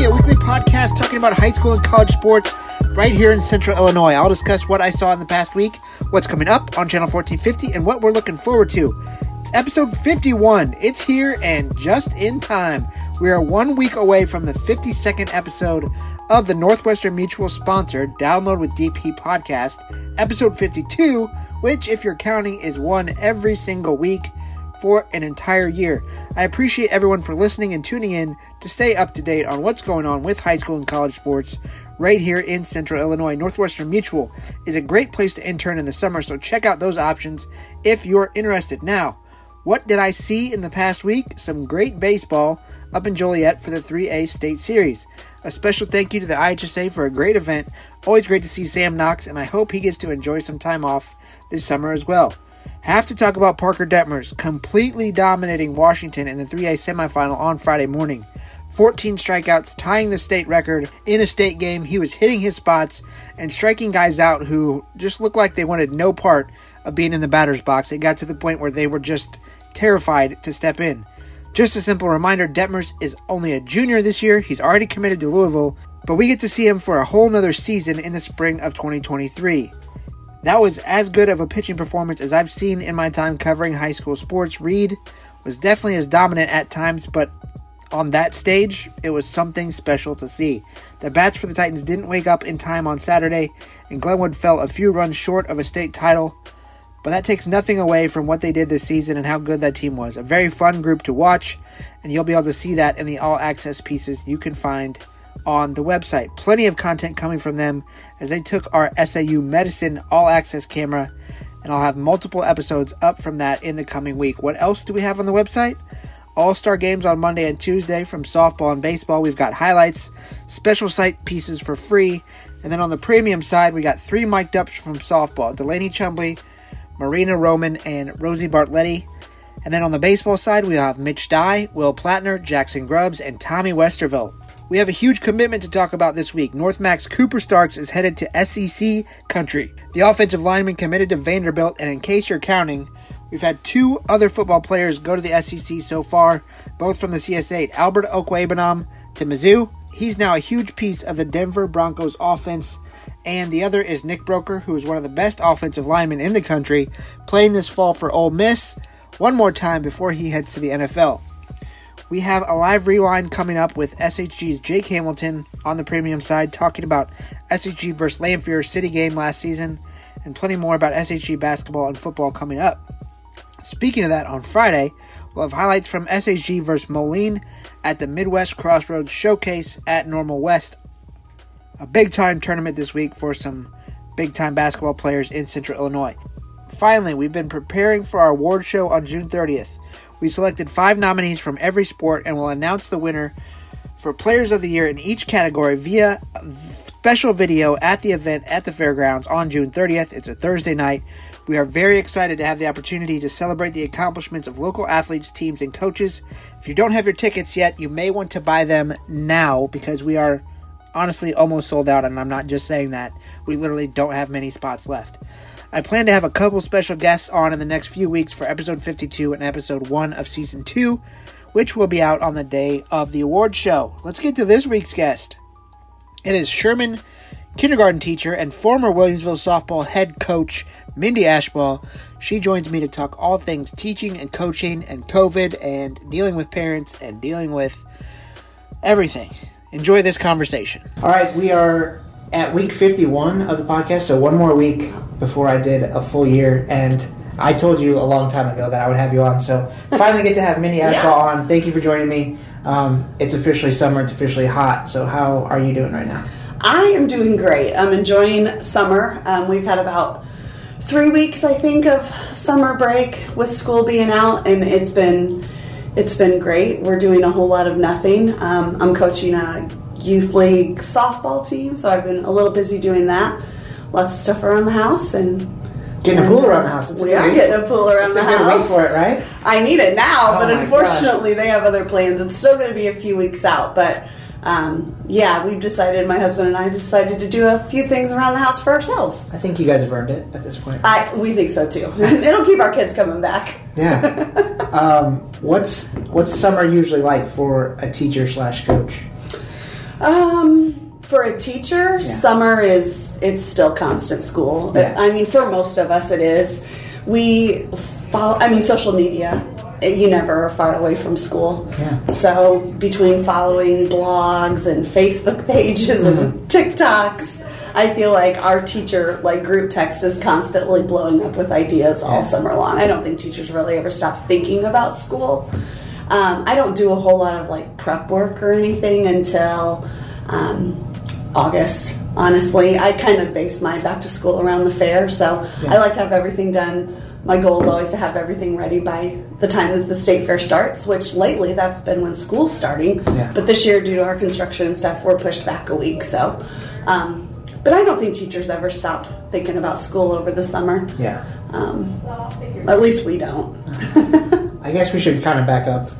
50, a weekly podcast talking about high school and college sports right here in central Illinois. I'll discuss what I saw in the past week, what's coming up on Channel 1450, and what we're looking forward to. It's episode 51. It's here and just in time. We are one week away from the 52nd episode of the Northwestern Mutual sponsored Download with DP podcast, episode 52, which, if you're counting, is one every single week for an entire year. I appreciate everyone for listening and tuning in to stay up to date on what's going on with high school and college sports right here in central Illinois. Northwestern Mutual is a great place to intern in the summer, so check out those options if you're interested. Now, what did I see in the past week? Some great baseball up in Joliet for the 3A State Series. A special thank you to the IHSA for a great event. Always great to see Sam Knox, and I hope he gets to enjoy some time off this summer as well. Have to talk about Parker Detmers completely dominating Washington in the 3A semifinal on Friday morning. 14 strikeouts, tying the state record in a state game. He was hitting his spots and striking guys out who just looked like they wanted no part of being in the batter's box. It got to the point where they were just terrified to step in. Just a simple reminder Detmers is only a junior this year. He's already committed to Louisville, but we get to see him for a whole nother season in the spring of 2023. That was as good of a pitching performance as I've seen in my time covering high school sports. Reid was definitely as dominant at times, but on that stage, it was something special to see. The bats for the Titans didn't wake up in time on Saturday, and Glenwood fell a few runs short of a state title, but that takes nothing away from what they did this season and how good that team was. A very fun group to watch, and you'll be able to see that in the all access pieces you can find on the website. Plenty of content coming from them as they took our SIU Medicine All Access camera, and I'll have multiple episodes up from that in the coming week. What else do we have on the website? All star games on Monday and Tuesday from softball and baseball. We've got highlights, special site pieces for free, and then on the premium side, we got three mic'd ups from softball Delaney Chumbly, Marina Roman, and Rosie Bartletti. And then on the baseball side, we have Mitch Dye, Will Plattner, Jackson Grubbs, and Tommy Westerville. We have a huge commitment to talk about this week. North Max Cooper Starks is headed to SEC country. The offensive lineman committed to Vanderbilt, and in case you're counting, we've had two other football players go to the SEC so far, both from the CS8. Albert Okwuegbunam to Mizzou. He's now a huge piece of the Denver Broncos offense. And the other is Nick Broeker, who is one of the best offensive linemen in the country, playing this fall for Ole Miss one more time before he heads to the NFL. We have a live rewind coming up with SHG's Jake Hamilton on the premium side, talking about SHG versus Lanphier City game last season, and plenty more about SHG basketball and football coming up. Speaking of that, on Friday, we'll have highlights from SHG versus Moline at the Midwest Crossroads Showcase at Normal West. A big time tournament this week for some big time basketball players in Central Illinois. Finally, we've been preparing for our award show on June 30th. We selected five nominees from every sport and will announce the winner for Players of the Year in each category via special video at the event at the fairgrounds on June 30th. It's a Thursday night. We are very excited to have the opportunity to celebrate the accomplishments of local athletes, teams, and coaches. If you don't have your tickets yet, you may want to buy them now because we are honestly almost sold out, and I'm not just saying that. We literally don't have many spots left. I plan to have a couple special guests on in the next few weeks for episode 52 and episode 1 of season 2, which will be out on the day of the award show. Let's get to this week's guest. It is Sherman kindergarten teacher and former Williamsville softball head coach Mindy Ashbaugh. She joins me to talk all things teaching and coaching and COVID and dealing with parents and dealing with everything. Enjoy this conversation. All right, we are at week 51 of the podcast, so one more week before I did a full year. And I told you a long time ago that I would have you on, so finally get to have Mindy Ashbaugh yeah. on. Thank you for joining me. Um, it's officially summer, it's officially hot. So, how are you doing right now? I am doing great. I'm enjoying summer. Um, we've had about three weeks, I think, of summer break with school being out, and it's been it's been great. We're doing a whole lot of nothing. Um, I'm coaching a youth league softball team, so I've been a little busy doing that. Lots of stuff around the house and Getting a pool around the house. It's we are getting a pool around the a house. for it, right? I need it now, Oh but unfortunately, they have other plans. It's still going to be a few weeks out, but um, yeah, we've decided. My husband and I decided to do a few things around the house for ourselves. I think you guys have earned it at this point. I we think so too. It'll keep our kids coming back. Yeah. um, what's what's summer usually like for a teacher slash coach? Um, for a teacher, summer is it's still constant school. Yeah. I mean, for most of us, it is. We follow. I mean, social media. You never are far away from school. Yeah. So between following blogs and Facebook pages and TikToks, I feel like our teacher like group text is constantly blowing up with ideas all Yeah. summer long. I don't think teachers really ever stop thinking about school. Um, I don't do a whole lot of like prep work or anything until um, August. Honestly, I kind of base my back to school around the fair, so Yeah. I like to have everything done. My goal is always to have everything ready by the time that the state fair starts, which lately that's been when school's starting. Yeah. But this year, due to our construction and stuff, we're pushed back a week. So, um, but I don't think teachers ever stop thinking about school over the summer. Yeah. Um, at least we don't. I guess we should kind of back up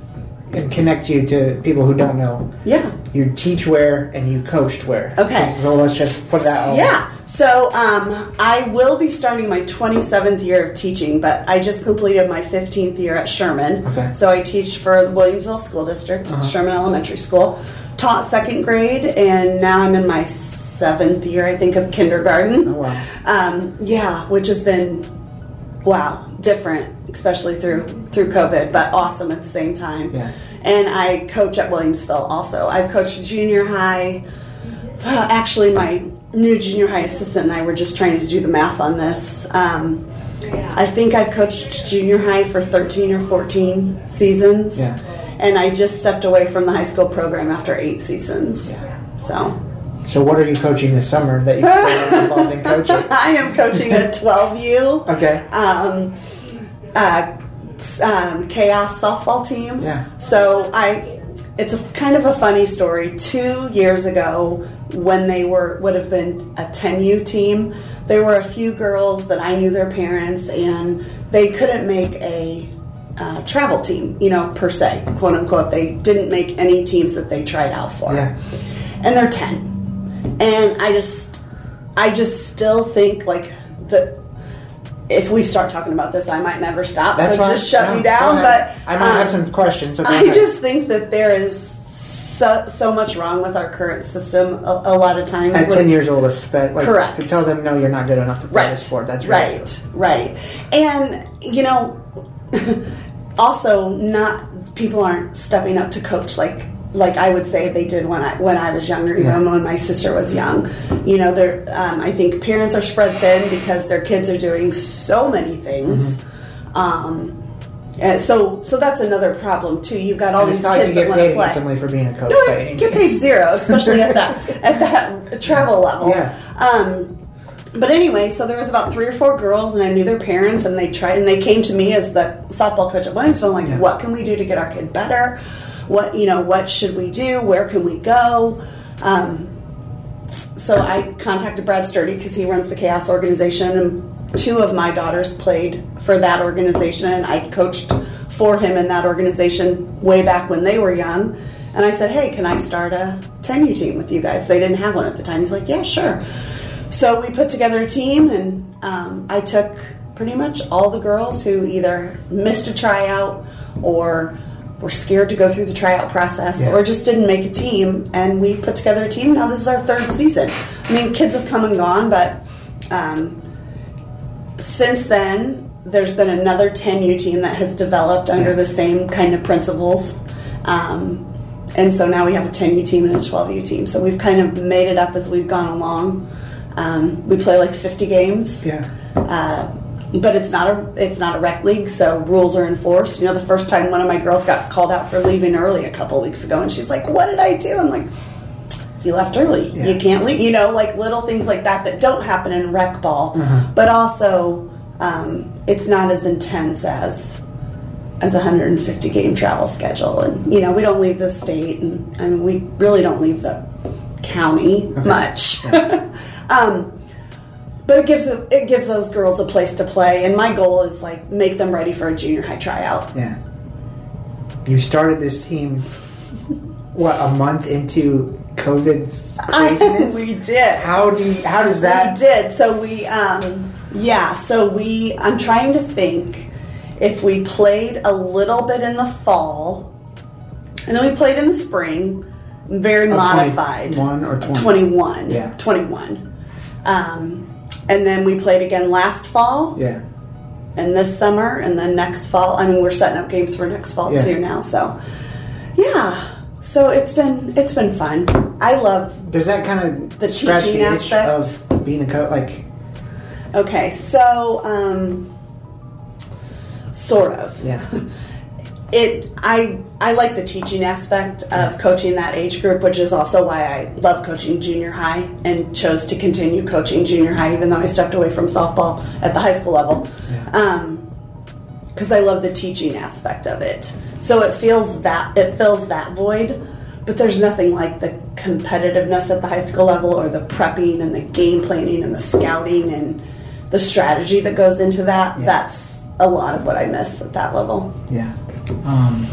and connect you to people who don't know. yeah. You teach where and you coached where. Okay. So let's just put that all Yeah. So um, I will be starting my 27th year of teaching, but I just completed my 15th year at Sherman. Okay. So I teach for the Williamsville School District, Uh-huh. Sherman Elementary School. Taught second grade, and now I'm in my seventh year, I think, of kindergarten. Oh, wow. Um, yeah, which has been wow different, especially through through COVID, but awesome at the same time. Yeah. And I coach at Williamsville also. I've coached junior high. Uh, actually, my new junior high assistant and I were just trying to do the math on this. Um, I think I've coached junior high for 13 or 14 seasons. Yeah. And I just stepped away from the high school program after eight seasons. Yeah. So So what are you coaching this summer that you are involved in coaching? I am coaching a 12U. Okay. um, uh, um, chaos softball team. Yeah. So I, it's a kind of a funny story. Two years ago, when they were would have been a 10U team, there were a few girls that I knew their parents, and they couldn't make a uh, travel team, you know, per se, quote unquote. They didn't make any teams that they tried out for Yeah. and they're 10 and i just i just still think like the if we start talking about this i might never stop That's so fine. just shut No, me down but I might have um, some questions. So i just think that there is so, so much wrong with our current system a, a lot of times at ten years old, like Correct. to tell them no, you're not good enough to play right this sport. That's right right and you know also not people aren't stepping up to coach like like I would say they did when I when I was younger, even Yeah. when my sister was young. You know, they're um, I think parents are spread thin because their kids are doing so many things. Mm-hmm. Um, and so so that's another problem too. You've got all these it's not like kids that want to paid play. handsomely for being a coach. No, I get paid zero, especially at that at that travel level. Yeah. Um, but anyway, so there was about three or four girls, and I knew their parents, and they tried, and they came to me as the softball coach at Williamsville, like, Yeah. what can we do to get our kid better? What you know, what should we do? Where can we go? Um, so I contacted Brad Sturdy because he runs the Chaos organization, and two of my daughters played for that organization. I coached for him in that organization way back when they were young. And I said, "Hey, can I start a 10U team with you guys?" They didn't have one at the time. He's like, "Yeah, sure." So we put together a team, and um, I took pretty much all the girls who either missed a tryout or were scared to go through the tryout process Yeah. or just didn't make a team, and we put together a team. Now this is our third season. I mean, kids have come and gone, but um, since then, there's been another 10U team that has developed under Yeah. the same kind of principles. Um, and so now we have a 10U team and a 12U team. So we've kind of made it up as we've gone along. Um, we play like 50 games. Yeah. Uh, but it's not a it's not a rec league, so rules are enforced. You know, the first time one of my girls got called out for leaving early a couple weeks ago, and she's like, "What did I do?" I'm like, "You left early. Yeah. You can't leave." You know, like little things like that that don't happen in rec ball, Uh-huh. but also um, it's not as intense as as a 150 game travel schedule, and you know, we don't leave the state, and I mean, we really don't leave the county much. um, but it gives the, it gives those girls a place to play, and my goal is like make them ready for a junior high tryout. Yeah. You started this team, what, a month into COVID's craziness? we did. how do you, how does that? We did. So we, um, yeah. So we. I'm trying to think if we played a little bit in the fall, and then we played in the spring. very modified. 21 or 20? 21. Yeah. 21. Um, and then we played again last fall Yeah. and this summer and then next fall. I mean, we're setting up games for next fall Yeah. too now. So, yeah. So it's been it's been fun. I love. Does that kind of The the teaching itch aspect? of being a coach? Like, Okay, so um, sort of. yeah, it i i like the teaching aspect of coaching that age group which is also why i love coaching junior high and chose to continue coaching junior high even though i stepped away from softball at the high school level. Because i love the teaching aspect of it. So it feels that it fills that void but there's nothing like the competitiveness at the high school level or the prepping and the game planning and the scouting and the strategy that goes into that. Yeah. that's a lot of what i miss at that level. Yeah. Um,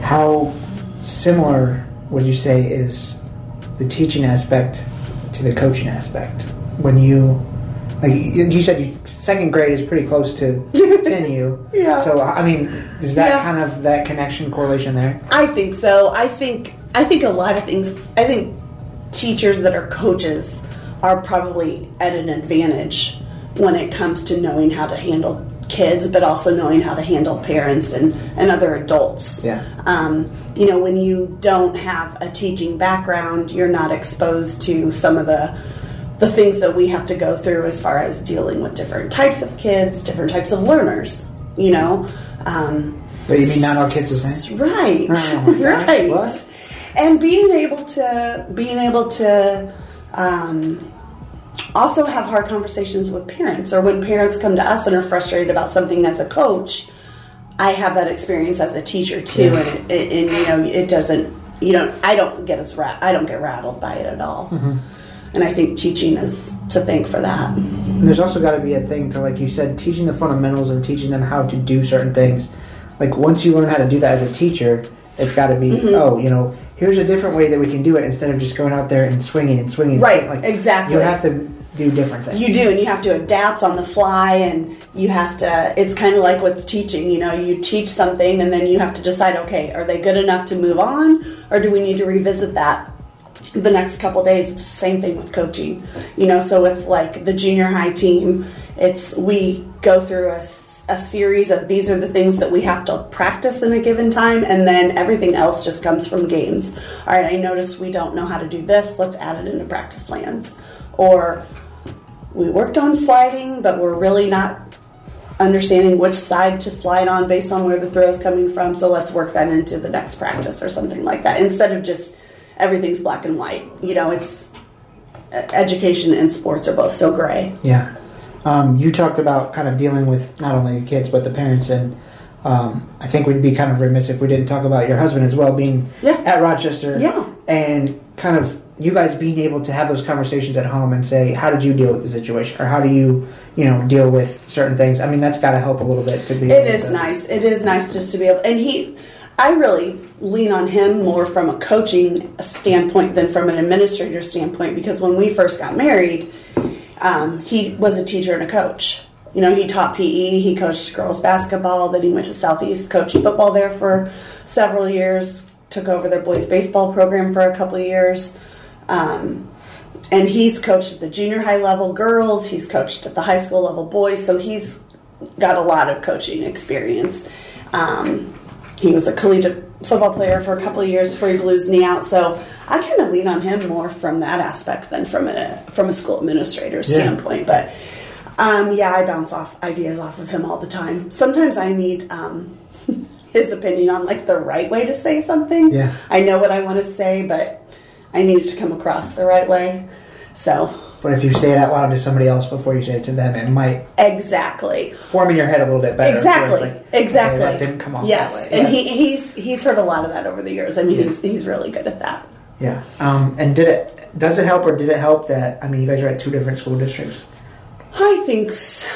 how similar would you say is the teaching aspect to the coaching aspect? When you, like you you said, you, second grade is pretty close to 10U. Yeah. So I mean, is that Yeah. kind of that connection correlation there? I think so. I think I think a lot of things. I think teachers that are coaches are probably at an advantage when it comes to knowing how to handle kids, but also knowing how to handle parents and and other adults. Yeah. Um, you know, when you don't have a teaching background, you're not exposed to some of the the things that we have to go through as far as dealing with different types of kids, different types of learners. You know. Um, But you mean not all kids the same? Right, Oh right. what? And being able to being able to um, also have hard conversations with parents, or when parents come to us and are frustrated about something as a coach, I have that experience as a teacher too, Yeah. and, it, and you know it doesn't. You know, I don't get as ra- I don't get rattled by it at all. Mm-hmm. And I think teaching is to thank for that. And there's also got to be a thing to, like you said, teaching the fundamentals and teaching them how to do certain things. Like once you learn how to do that as a teacher, it's got to be, Mm-hmm. oh, you know, here's a different way that we can do it instead of just going out there and swinging and swinging. Right. Like, exactly. You have to do different things. You do, and you have to adapt on the fly, and you have to. It's kind of like with teaching. You know, you teach something, and then you have to decide. Okay, are they good enough to move on, or do we need to revisit that the next couple days? It's the same thing with coaching. You know, so with like the junior high team, it's we go through a series of these are the things that we have to practice in a given time, and then everything else just comes from games. All right, I noticed we don't know how to do this. Let's add it into practice plans, or we worked on sliding, but we're really not understanding which side to slide on based on where the throw is coming from. So let's work that into the next practice or something like that instead of just everything's black and white. You know, it's education and sports are both so gray. Yeah. Um, you talked about kind of dealing with not only the kids but the parents, and um, I think we'd be kind of remiss if we didn't talk about your husband as well, being Yeah. at Rochester. Yeah. And kind of you guys being able to have those conversations at home and say, how did you deal with the situation, or how do you, you know, deal with certain things? I mean, that's got to help a little bit to be. It is to- nice. It is nice just to be able, and he, I really lean on him more from a coaching standpoint than from an administrator standpoint because when we first got married, um, he was a teacher and a coach. You know, he taught PE, he coached girls basketball, then he went to Southeast, coached football there for several years, took over their boys baseball program for a couple of years. Um, and he's coached at the junior high level girls, he's coached at the high school level boys, so he's got a lot of coaching experience. Um, he was a collegiate football player for a couple of years before he blew his knee out, so I kind of lean on him more from that aspect than from a from a school administrator's Yeah. standpoint. But um, yeah, I bounce off ideas off of him all the time. Sometimes I need um, his opinion on like the right way to say something. Yeah. I know what I want to say, but I need it to come across the right way. So But if you say it out loud to somebody else before you say it to them, it might exactly. form in your head a little bit better. Exactly. like, okay, exactly. that didn't come off Yes, that way. and Yeah. he, he's he's heard a lot of that over the years. I mean, he's he's really good at that. Yeah. Um, and did it? Does it help, or did it help that? I mean, you guys are at two different school districts. I think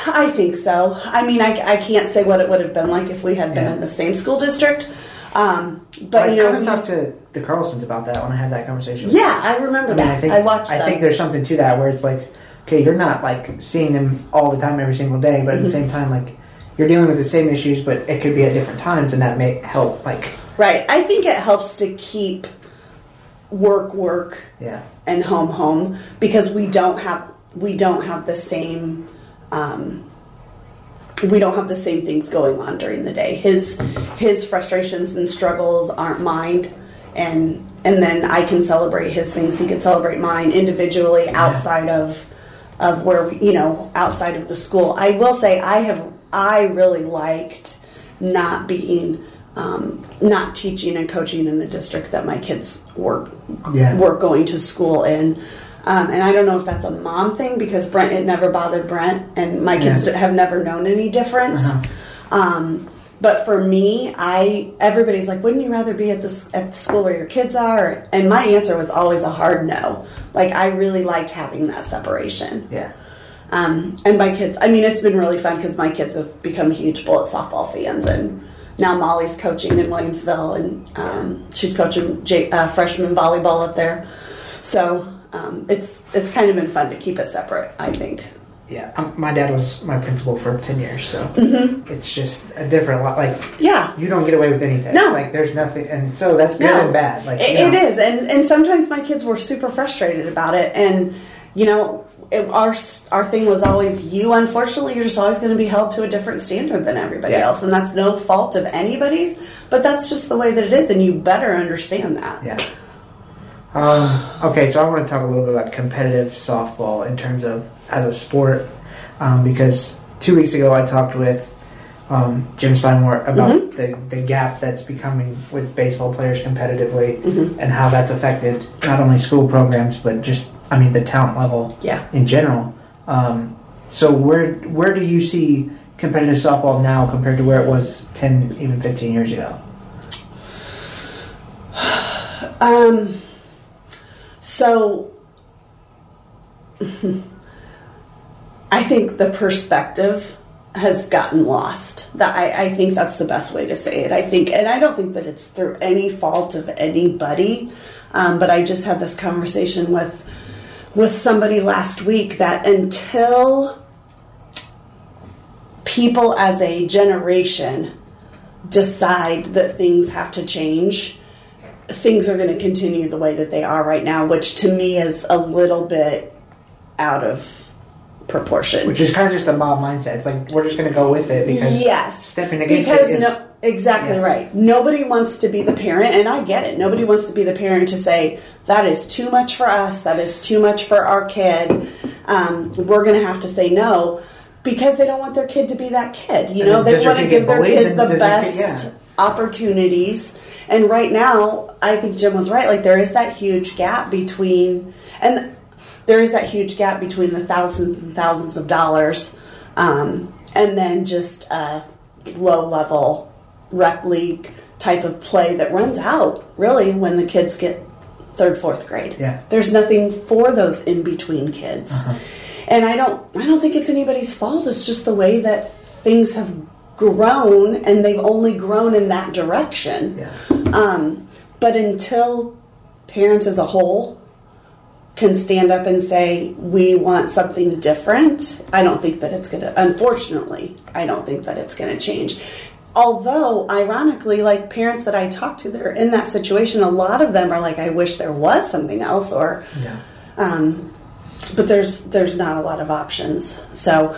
I think so. I mean, I, I can't say what it would have been like if we had been Yeah. in the same school district. Um, but I you know, kind of talked to the Carlsons about that when I had that conversation. yeah, I remember I mean, that. I think I watched I that. think there's something to that where it's like, okay, you're not like seeing them all the time every single day, but at Mm-hmm. the same time, like you're dealing with the same issues, but it could be at different times, and that may help. Like, Right. I think it helps to keep work work Yeah. and home home because we don't have we don't have the same um, we don't have the same things going on during the day. His his frustrations and struggles aren't mine, and and then I can celebrate his things. He can celebrate mine individually outside of of where we, you know outside of the school. I will say I have I really liked not being um, not teaching and coaching in the district that my kids were Yeah. were going to school in. Um, and I don't know if that's a mom thing because Brent it never bothered Brent, and my kids Yeah. have never known any difference. Uh-huh. Um, but for me, I everybody's like, wouldn't you rather be at this at the school where your kids are? And my answer was always a hard no. Like I really liked having that separation. Yeah. Um, and my kids, I mean, it's been really fun because my kids have become huge bullet softball fans, and now Molly's coaching in Williamsville, and um, she's coaching J- uh, freshman volleyball up there. So um, it's it's kind of been fun to keep it separate. I think. Yeah. Um, my dad was my principal for 10 years, so Mm-hmm. it's just a different lot. Like, Yeah, you don't get away with anything. No. Like, there's nothing. And so that's good No. and bad. Like, It, you know. is, and and sometimes my kids were super frustrated about it, and you know, it, our our thing was always you. Unfortunately, you're just always going to be held to a different standard than everybody Yeah. else, and that's no fault of anybody's, but that's just the way that it is, and you better understand that. Yeah. Um, okay, so I want to talk a little bit about competitive softball in terms of as a sport, um, because two weeks ago I talked with um, Jim Steinmore about the, the gap that's becoming with baseball players competitively and how that's affected not only school programs but just I mean the talent level Yeah. in general. Um, so where where do you see competitive softball now compared to where it was ten even fifteen years ago? Um, so I think the perspective has gotten lost. That I, I think that's the best way to say it. I think, and I don't think that it's through any fault of anybody. Um, but I just had this conversation with with somebody last week that until people as a generation decide that things have to change, things are going to continue the way that they are right now, which to me is a little bit out of proportion. Which is kind of just a mob mindset. It's like we're just going to go with it because yes, stepping against because it is no, exactly yeah. right. Nobody wants to be the parent, and I get it. Nobody wants to be the parent to say that is too much for us. That is too much for our kid. Um, we're going to have to say no because they don't want their kid to be that kid. You know, they want to give their kid the your kid- best yeah. Opportunities. And right now, I think Jim was right. Like there is that huge gap between and there is that huge gap between the thousands and thousands of dollars um, and then just a low level rec league type of play that runs out really when the kids get third fourth grade Yeah. there's nothing for those in between kids and i don't i don't think it's anybody's fault it's just the way that things have grown and they've only grown in that direction Yeah. um, but until parents as a whole can stand up and say we want something different i don't think that it's going to unfortunately i don't think that it's going to change although ironically like parents that i talk to that are in that situation a lot of them are like i wish there was something else or Yeah. um, but there's there's not a lot of options so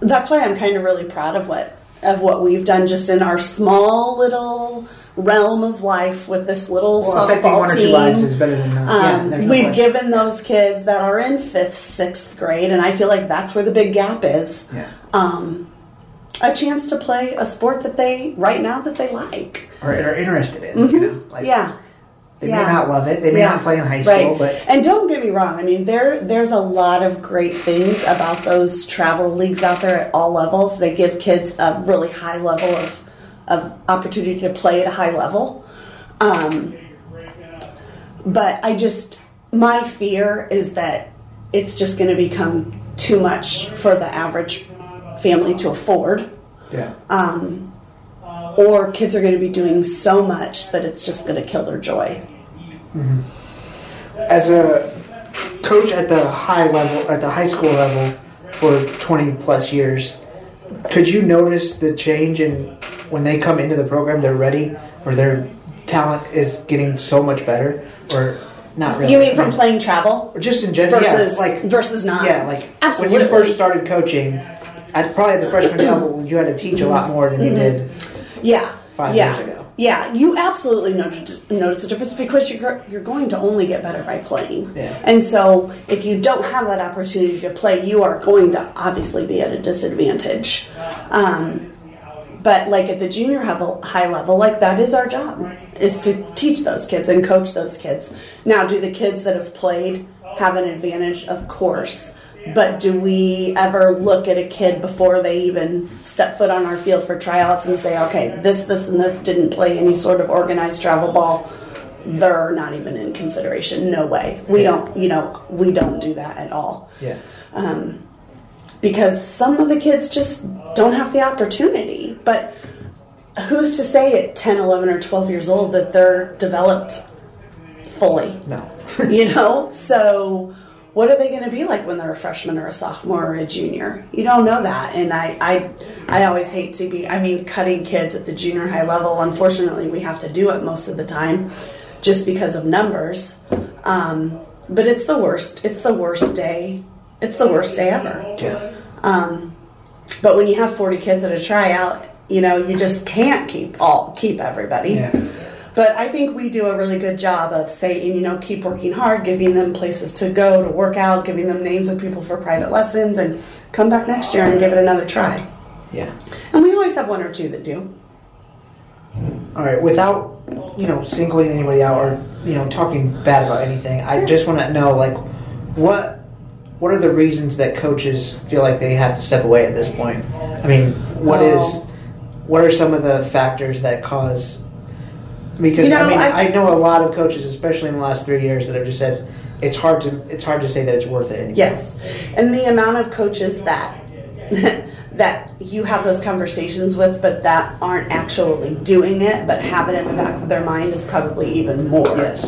that's why i'm kind of really proud of what of what we've done just in our small little realm of life with this little Well, softball team two lives is better than none. yeah, um, no we've question. given those kids that are in fifth, sixth grade, and I feel like that's where the big gap is. Yeah. Um, a chance to play a sport that they right now that they like. or are interested in. You know, like Mm-hmm. yeah. They yeah. may not love it. They may Yeah. not play in high school, right. but and don't get me wrong. I mean, there there's a lot of great things about those travel leagues out there at all levels. They give kids a really high level of of opportunity to play at a high level. Um, but I just my fear is that it's just going to become too much for the average family to afford yeah. um, or kids are going to be doing so much that it's just going to kill their joy. Mm-hmm. As a coach at the high level, at the high school level for 20 plus years, could you notice the change in when they come into the program, they're ready or their talent is getting so much better? Or Not really. You mean from mm-hmm. playing travel? Or just in general, Versus- yeah, like versus not. Yeah, like Absolutely. when you first started coaching, at probably at the freshman level, you had to teach a lot more than you mm-hmm. did. Yeah. Five yeah. years ago. Yeah, you absolutely notice, notice the difference because you're, you're going to only get better by playing. Yeah. And so if you don't have that opportunity to play, you are going to obviously be at a disadvantage. Um, but like at the junior high level, like that is our job is to teach those kids and coach those kids. Now, do the kids that have played have an advantage? Of course. But do we ever look at a kid before they even step foot on our field for tryouts and say, okay, this, this, and this didn't play any sort of organized travel ball? They're not even in consideration. No way. We don't, you know, we don't do that at all Yeah. Um, because some of the kids just don't have the opportunity. But who's to say at 10, 11, or 12 years old that they're developed fully? No. you know? So, what are they going to be like when they're a freshman or a sophomore or a junior? You don't know that. And I, I, I always hate to be, I mean, cutting kids at the junior high level. Unfortunately, we have to do it most of the time just because of numbers. Um, but it's the worst. It's the worst day. It's the worst day ever. Yeah. Um, but when you have 40 kids at a tryout, you know, you just can't keep all keep everybody. Yeah. But I think we do a really good job of saying, you know, keep working hard, giving them places to go to work out, giving them names of people for private lessons, and come back next year and give it another try. Yeah. And we always have one or two that do. All right. Without you know singling anybody out or you know talking bad about anything, I just want to know like what what are the reasons that coaches feel like they have to step away at this point? I mean, what oh. is Oh. what are some of the factors that cause? Because You know, I mean, I- I, know a lot of coaches, especially in the last three years, that have just said it's hard to it's hard to say that it's worth it. Anymore. Yes, and the amount of coaches that that you have those conversations with, but that aren't actually doing it, but have it in the back of their mind is probably even more. Yes.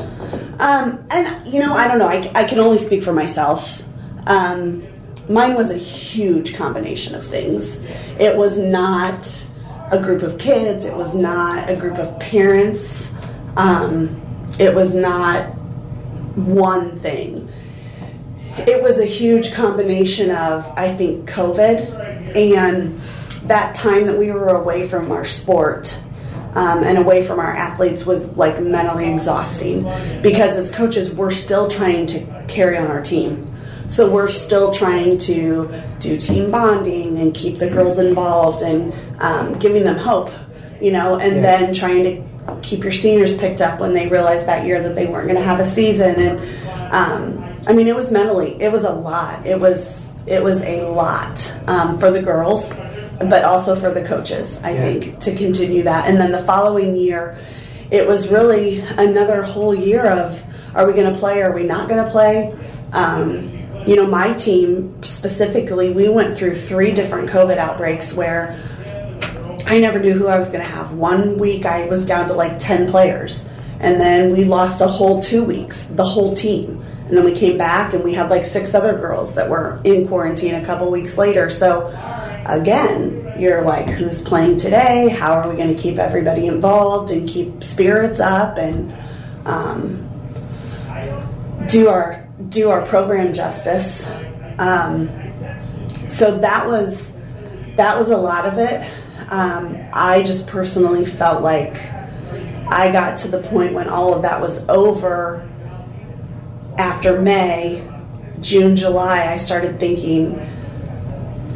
Um, and you know, I don't know. I, I can only speak for myself. Um, mine was a huge combination of things. It was not a group of kids. It was not a group of parents. Um, it was not one thing. It was a huge combination of, I think, COVID and that time that we were away from our sport um, and away from our athletes was like mentally exhausting because as coaches, we're still trying to carry on our team. So we're still trying to do team bonding and keep the girls involved and um, giving them hope, you know, and Yeah. then trying to keep your seniors picked up when they realized that year that they weren't going to have a season. And um, I mean, it was mentally, it was a lot. It was it was a lot um, for the girls, but also for the coaches. I Yeah. think to continue that. And then the following year, it was really another whole year of are we going to play? Are we not going to play? Um, you know, my team specifically, we went through three different COVID outbreaks where I never knew who I was going to have. One week I was down to like 10 players. And then we lost a whole two weeks, the whole team. And then we came back and we had like six other girls that were in quarantine a couple weeks later. So again, you're like, who's playing today? How are we going to keep everybody involved and keep spirits up and um, do our do our program justice? Um, so that was that was a lot of it. Um, I just personally felt like I got to the point when all of that was over. After May, June, July, I started thinking,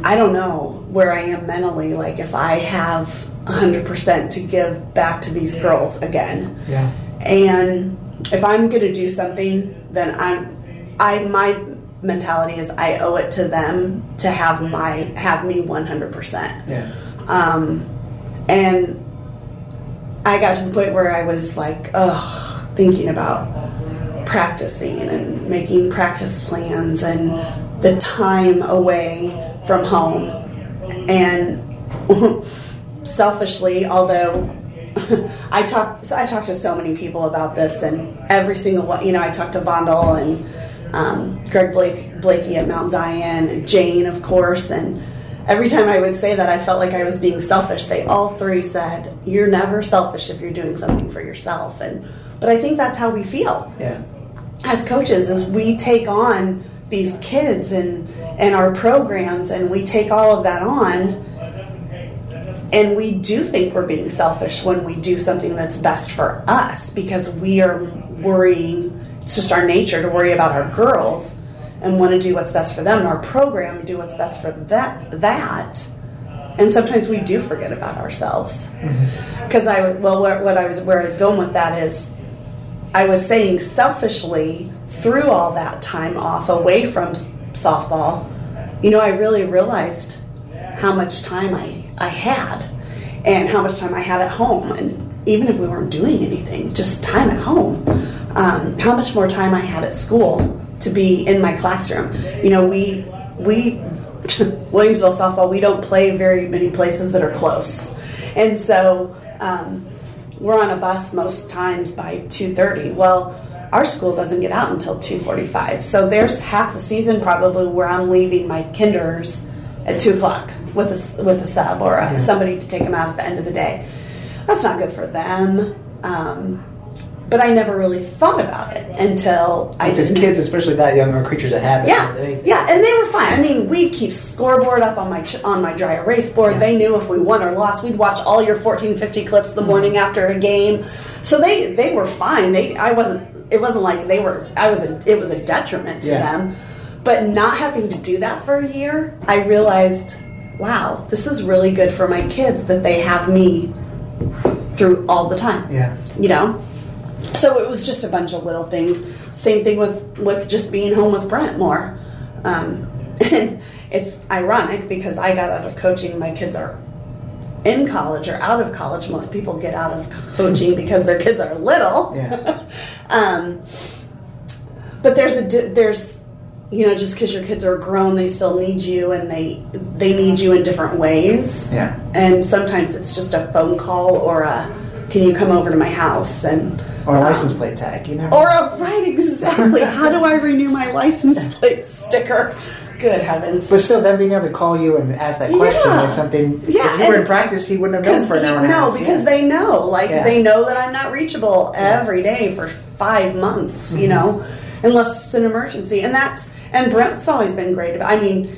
I don't know where I am mentally. Like if I have 100% to give back to these girls again. Yeah. And if I'm going to do something, then I'm I my mentality is I owe it to them to have my have me 100%. Yeah. Um, and I got to the point where I was like, ugh, thinking about practicing and making practice plans and the time away from home. And selfishly, although I talk, I talk to so many people about this, and every single one, you know, I talked to Vondel and um, Greg Blake, Blakey at Mount Zion, and Jane, of course, and every time I would say that, I felt like I was being selfish. They all three said, "You're never selfish if you're doing something for yourself," and but I think that's how we feel. Yeah. as coaches is we take on these kids and and our programs and we take all of that on and we do think we're being selfish when we do something that's best for us because we are worrying it's just our nature to worry about our girls and want to do what's best for them and our program do what's best for that that and sometimes we do forget about ourselves because mm-hmm. i well what i was where i was going with that is i was saying selfishly through all that time off away from softball you know i really realized how much time i I had and how much time I had at home. And even if we weren't doing anything, just time at home, um, how much more time I had at school to be in my classroom. You know, we, we, Williamsville softball, we don't play very many places that are close. And so, um, we're on a bus most times by 2.30 well our school doesn't get out until 2.45 so there's half the season probably where i'm leaving my kinders at 2 o'clock with a, with a sub or a, somebody to take them out at the end of the day. That's not good for them. Um, but I never really thought about it until I just kids, especially that young, are creatures of habit. Yeah, yeah, and they were fine. I mean, we'd keep scoreboard up on my on my dry erase board. Yeah. They knew if we won or lost. We'd watch all your fourteen fifty clips the morning mm-hmm. after a game, so they they were fine. They I wasn't. It wasn't like they were. I was. A, it was a detriment to yeah. them. But not having to do that for a year, I realized wow, this is really good for my kids that they have me through all the time. Yeah. You know? So it was just a bunch of little things. Same thing with, with just being home with Brent more. Um, and it's ironic because I got out of coaching, my kids are in college or out of college. Most people get out of coaching because their kids are little. Yeah. um, but there's a there's you know, just because your kids are grown, they still need you, and they they need you in different ways. Yeah. And sometimes it's just a phone call or a, "Can you come over to my house?" and or a license um, plate tag, you know. Or a right, exactly. How do I renew my license plate sticker? Good heavens! But still, them being able to call you and ask that question yeah. or something. Yeah, if you were in practice, he wouldn't have known for an hour and a half. No, because yeah. they know, like yeah. they know that I'm not reachable every day for five months. Mm-hmm. You know, unless it's an emergency, and that's and Brent's always been great about. I mean,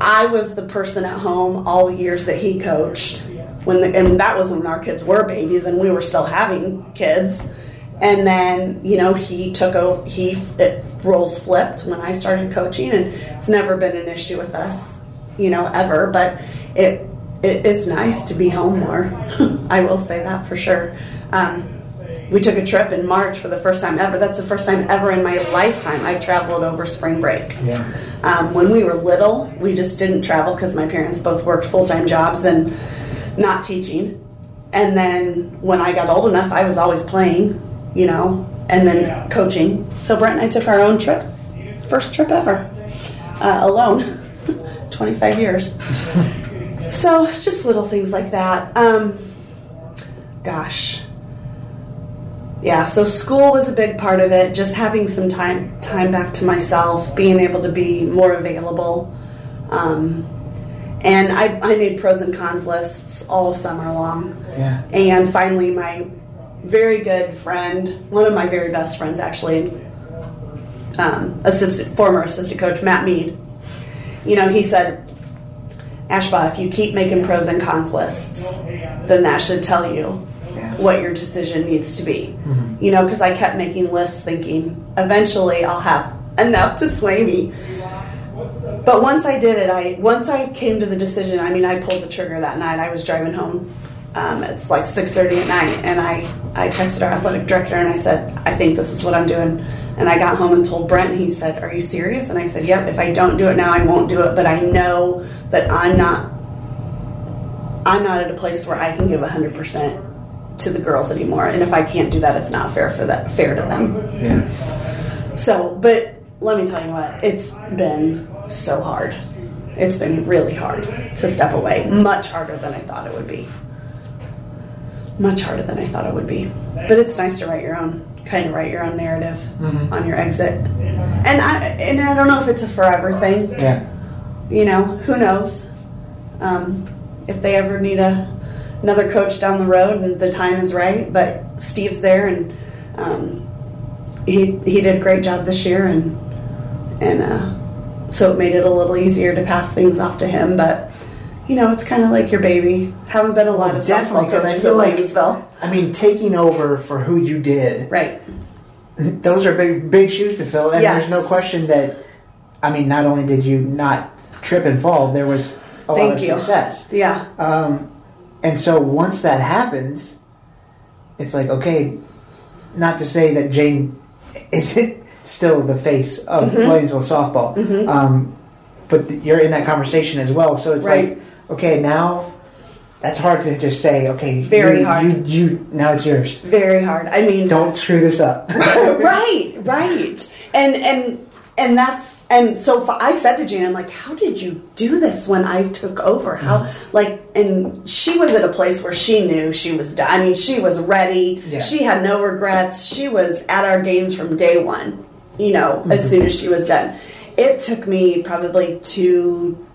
I was the person at home all the years that he coached when the, and that was when our kids were babies and we were still having kids. And then you know he took over. He it, roles flipped when I started coaching, and it's never been an issue with us, you know, ever. But it, it it's nice to be home more. I will say that for sure. Um, we took a trip in March for the first time ever. That's the first time ever in my lifetime I've traveled over spring break. Yeah. Um, when we were little, we just didn't travel because my parents both worked full time jobs and not teaching. And then when I got old enough, I was always playing, you know, and then coaching. So Brent and I took our own trip, first trip ever, uh, alone, 25 years. so just little things like that. Um, gosh yeah, so school was a big part of it. Just having some time time back to myself, being able to be more available, um, and I, I made pros and cons lists all summer long. Yeah. And finally, my very good friend, one of my very best friends, actually, um, assistant former assistant coach Matt Mead. You know, he said, Ashbaugh, if you keep making pros and cons lists, then that should tell you what your decision needs to be. Mm-hmm. You know, because I kept making lists thinking eventually I'll have enough to sway me. But once I did it, I once I came to the decision. I mean, I pulled the trigger that night. I was driving home. Um, it's like six thirty at night, and I I texted our athletic director and I said, I think this is what I'm doing. And I got home and told Brent. And he said, Are you serious? And I said, Yep. If I don't do it now, I won't do it. But I know that I'm not. I'm not at a place where I can give hundred percent to the girls anymore. And if I can't do that, it's not fair for that fair to them. Yeah. So, but let me tell you what, it's been so hard. It's been really hard to step away. Much harder than I thought it would be. Much harder than I thought it would be. But it's nice to write your own kind of write your own narrative mm-hmm. on your exit. And I and I don't know if it's a forever thing. Yeah. You know, who knows? Um, if they ever need a another coach down the road and the time is right. But Steve's there and um, he he did a great job this year, and and uh, so it made it a little easier to pass things off to him. But you know, it's kind of like your baby. Haven't been a lot of Definitely, because I feel like. I mean, taking over for who you did, Right. those are big, big shoes to fill, and Yes. there's no question that. I mean, not only did you not trip and fall, there was a lot of you. success. Yeah. Um, and so once that happens, it's like okay, not to say that Jane isn't still the face of Mm-hmm. Williamsville softball, um, but th- you're in that conversation as well. So it's Right. like okay, now that's hard to just say. Okay, Very you, hard. You, you now it's yours. Very hard. I mean, Don't screw this up. right, right, and and and that's and so for, I said to Jane, I'm like, how did you do this when I took over? How Mm-hmm. like, and she was at a place where she knew she was done. I mean, she was ready. Yeah. She had no regrets. She was at our games from day one. You know, Mm-hmm. as soon as she was done. It took me probably two,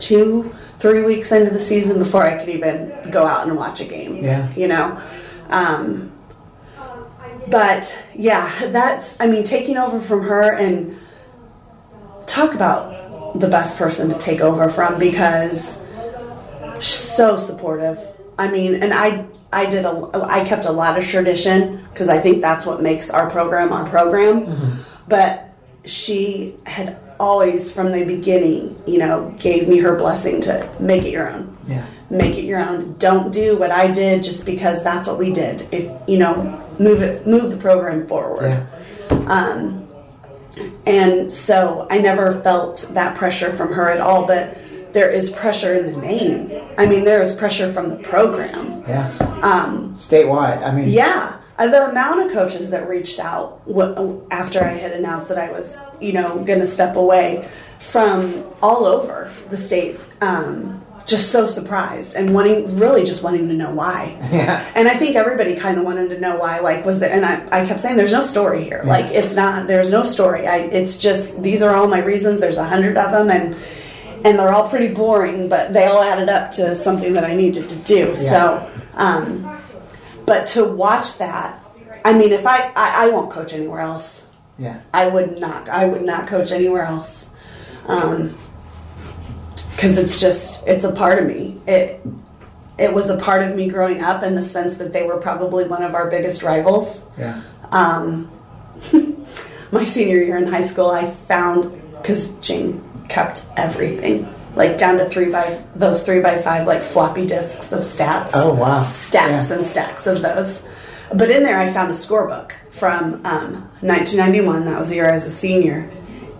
two, three weeks into the season before I could even go out and watch a game. Yeah. you know. Um, but yeah, that's I mean taking over from her and talk about the best person to take over from because she's so supportive. I mean, and I I did a I kept a lot of tradition because I think that's what makes our program our program. But she had always from the beginning, you know, gave me her blessing to make it your own yeah. make it your own. Don't do what I did just because that's what we did. If you know, move it, move the program forward. Yeah. Um, and so I never felt that pressure from her at all. But there is pressure in the name. I mean, there is pressure from the program. Yeah. Um, Statewide. I mean, yeah. Uh, The amount of coaches that reached out w- after I had announced that I was, you know, going to step away from all over the state, um, just so surprised and wanting, really just wanting to know why. Yeah. And I think everybody kind of wanted to know why. Like, was there? And I, I kept saying, "There's no story here. Like, it's not. There's no story. I, it's just these are all my reasons. There's a hundred of them, and and they're all pretty boring, but they all added up to something that I needed to do. So, um, but to watch that, I mean, if I, I I won't coach anywhere else. Yeah. I would not. I would not coach anywhere else. Um, because it's just it's a part of me. It it was a part of me growing up in the sense that they were probably one of our biggest rivals. Yeah. Um, my senior year in high school, I found because Jane kept everything like down to three by those three by five like floppy disks of stats. Oh, wow. Stacks Yeah. and stacks of those. But in there, I found a scorebook from um, 1991. That was the year I was a senior.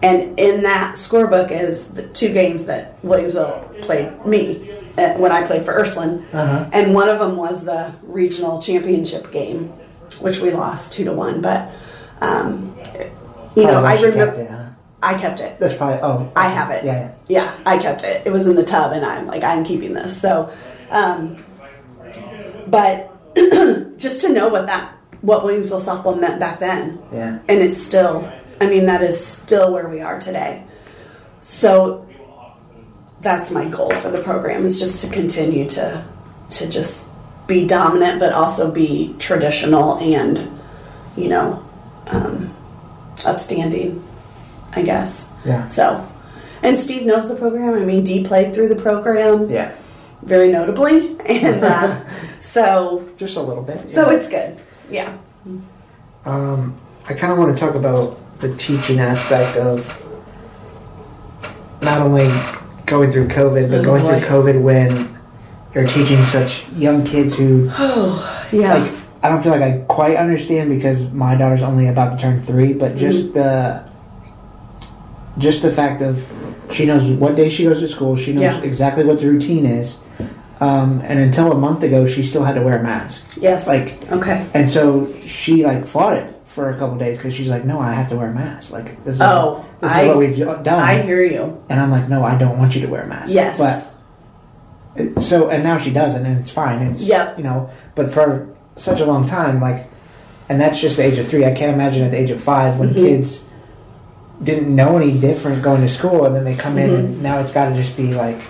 And in that scorebook is the two games that Williamsville played me uh, when I played for Ursuline. Uh-huh. And one of them was the regional championship game, which we lost two to one. But, um, you know, Probably I remember. Kept it, huh? I kept it. That's probably. Oh. I have it. Yeah. Yeah, I kept it. It was in the tub, and I'm like, I'm keeping this. So, um, but just to know what that, what Williamsville softball meant back then, Yeah. and it's still, I mean, that is still where we are today. So, that's my goal for the program is just to continue to, to just be dominant, but also be traditional and, you know, um, upstanding. I guess. Yeah. So, and Steve knows the program. I mean, D played through the program Yeah. very notably, and uh, so Just a little bit. so yeah. it's good. Yeah. Um, I kind of want to talk about the teaching aspect of not only going through COVID, but Oh, going boy. through COVID when you're teaching such young kids who, oh, Yeah. like, I don't feel like I quite understand because my daughter's only about to turn three, but just Mm-hmm. the just the fact of she knows what day she goes to school, she knows Yeah. exactly what the routine is, um, and until a month ago, she still had to wear a mask. yes. Like, okay. and so she like fought it for a couple days because she's like, "No, I have to wear a mask. Like this is, Oh, this I- is what we've done." I hear you. and I'm like, "No, I don't want you to wear a mask." Yes. but it- so and now she doesn't, and it's fine. It's Yep. you know, but for such a long time, like, and that's just the age of three. I can't imagine at the age of five when Mhm. kids didn't know any different going to school, and then they come in, Mm-hmm. and now it's got to just be like,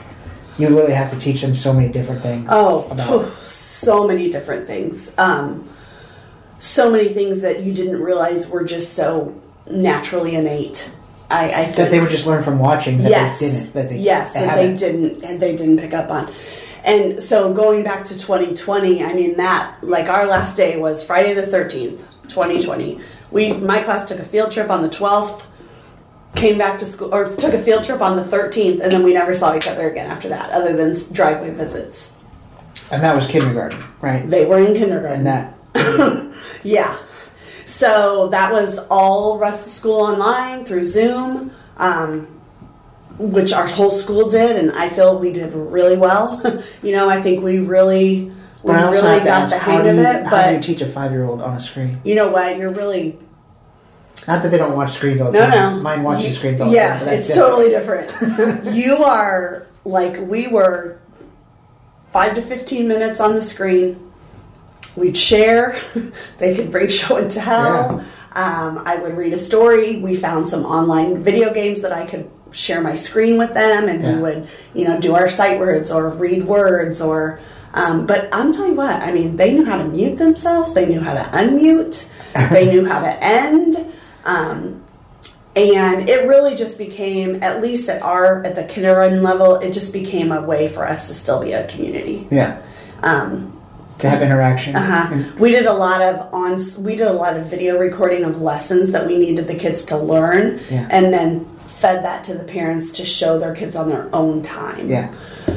you literally have to teach them so many different things. Oh, about so many different things. Um, so many things that you didn't realize were just so naturally innate. I, I think that they would just learn from watching that yes, they didn't. That they, yes, they that they haven't. didn't, and they didn't pick up on. And so going back to 2020, I mean that like our last day was Friday the 13th, 2020. We my class took a field trip on the 12th, came back to school or took a field trip on the 13th, and then we never saw each other again after that, other than driveway visits. And that was kindergarten, right? They were in kindergarten. And that. Yeah. So that was all rest of school online through Zoom, um, which our whole school did, and I feel we did really well. you know, I think we really, we But really got the hang do of you, it. how do you teach a five-year-old on a screen? you know what? You're really Not that they don't watch screens all the no, time. no. Mine watches You- screens all the yeah, time. that's it's different. totally different. you are like we were five to fifteen minutes on the screen. We'd share. they could break show and tell. Um, I would read a story. We found some online video games that I could share my screen with them, and Yeah. we would, you know, do our sight words or read words or. Um, but I'm telling you what, I mean, they knew how to mute themselves. They knew how to unmute. they knew how to end. Um, and it really just became at least at our at the kindergarten level it just became a way for us to still be a community Yeah, um, to have interaction. uh-huh. We did a lot of on we did a lot of video recording of lessons that we needed the kids to learn Yeah. and then fed that to the parents to show their kids on their own time Yeah,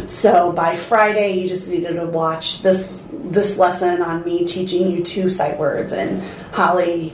so by Friday, you just needed to watch this this lesson on me teaching you two sight words and Holly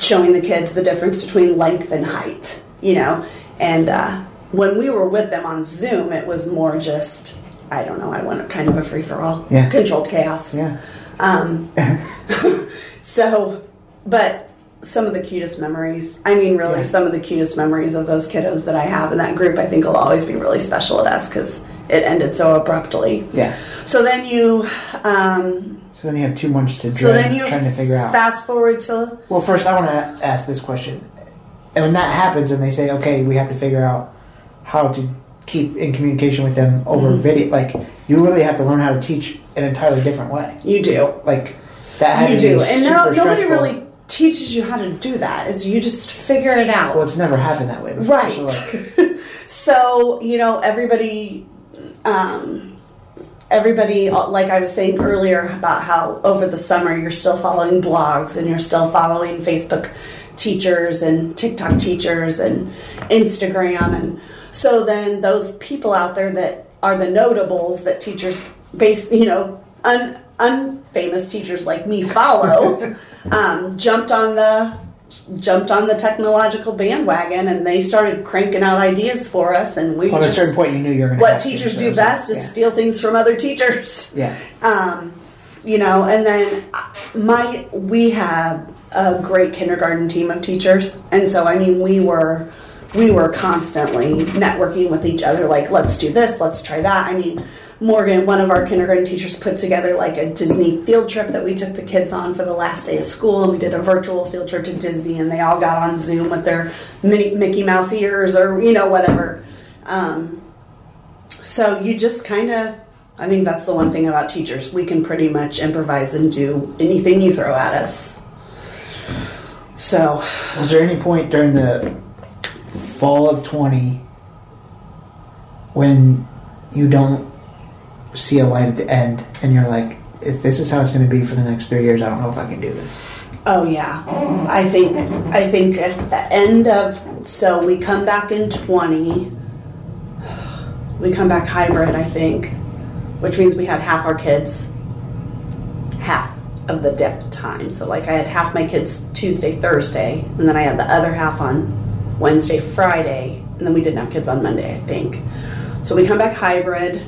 showing the kids the difference between length and height. You know, and uh, when we were with them on Zoom, it was more just I don't know. I want kind of a free for all, Yeah. controlled chaos. yeah. Um, So, but some of the cutest memories, I mean, really, Yeah. some of the cutest memories of those kiddos that I have in that group, I think will always be really special at us because it ended so abruptly. Yeah. So then you, um, So then you have two months to so then you trying to figure out. fast forward to, Well, first I want to ask this question. And when that happens, and they say, "Okay, we have to figure out how to keep in communication with them over Mm-hmm. video," like you literally have to learn how to teach an entirely different way. you do. Like that. Had You do. And no, nobody stressful. really teaches you how to do that. It's you just figure it out. Well, it's never happened that way before. Right. So, like, so you know everybody um, everybody like i was saying earlier about how over the summer you're still following blogs and you're still following facebook teachers and tiktok teachers and instagram. And so then those people out there that are the notables that teachers base you know un, unfamous teachers like me follow um, jumped on the jumped on the technological bandwagon and they started cranking out ideas for us and we on a certain point, you knew you were going to. what teachers do best is yeah. steal things from other teachers Yeah. um, you know and then uh, my we have a great kindergarten team of teachers and so i mean we were we were constantly networking with each other like let's do this let's try that i mean morgan one of our kindergarten teachers put together like a disney field trip that we took the kids on for the last day of school and we did a virtual field trip to disney and they all got on zoom with their mini, mickey mouse ears or you know whatever um, so you just kind of, I think that's the one thing about teachers. We can pretty much improvise and do anything you throw at us. So, Was there any point during the fall of 20 when you don't see a light at the end and you're like, if this is how it's going to be for the next three years, I don't know if I can do this? oh yeah, I think I think at the end of so we come back in twenty. We come back hybrid, I think, which means we had half our kids, half of the de- time. So like I had half my kids Tuesday, Thursday, and then I had the other half on Wednesday, Friday, and then we didn't have kids on Monday, I think. So we come back hybrid.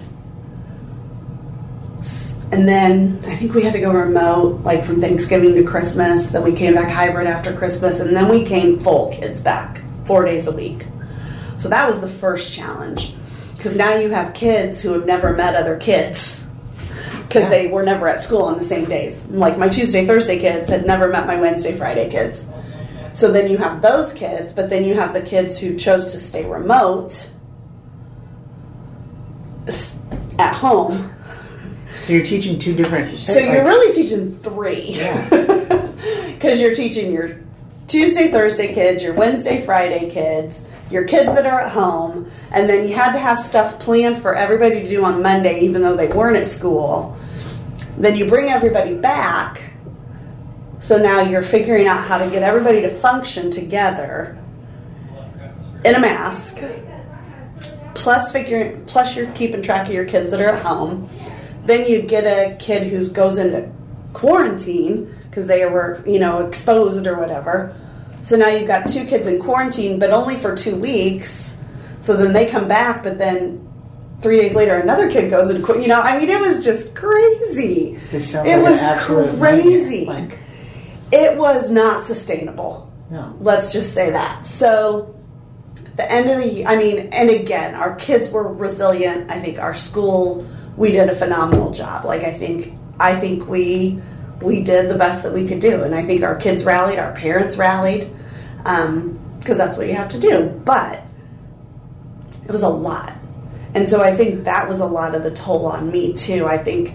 And then I think we had to go remote, like from Thanksgiving to Christmas. Then we came back hybrid after Christmas, and then we came full kids back, four days a week. So that was the first challenge. Because now you have kids who have never met other kids. Because they were never at school on the same days. Like my Tuesday, Thursday kids had never met my Wednesday, Friday kids. So then you have those kids, but then you have the kids who chose to stay remote at home. So you're teaching two different. So you're really teaching three. Yeah. because you're teaching your Tuesday, Thursday kids, your Wednesday, Friday kids, your kids that are at home, and then you had to have stuff planned for everybody to do on Monday, even though they weren't at school. Then you bring everybody back. So now you're figuring out how to get everybody to function together in a mask. Plus figuring plus you're keeping track of your kids that are at home. Then you get a kid who goes into quarantine because they were, you know, exposed or whatever. So now you've got two kids in quarantine, but only for two weeks. So then they come back, but then three days later, another kid goes in. You know, I mean, it was just crazy. It was crazy. Like, It was not sustainable. no. Let's just say that. So, at the end of the I mean, and again, our kids were resilient. I think our school, we did a phenomenal job. Like, I think, I think we, we did the best that we could do. And I think our kids rallied, our parents rallied, um, because that's what you have to do. But it was a lot. And so I think that was a lot of the toll on me, too. I think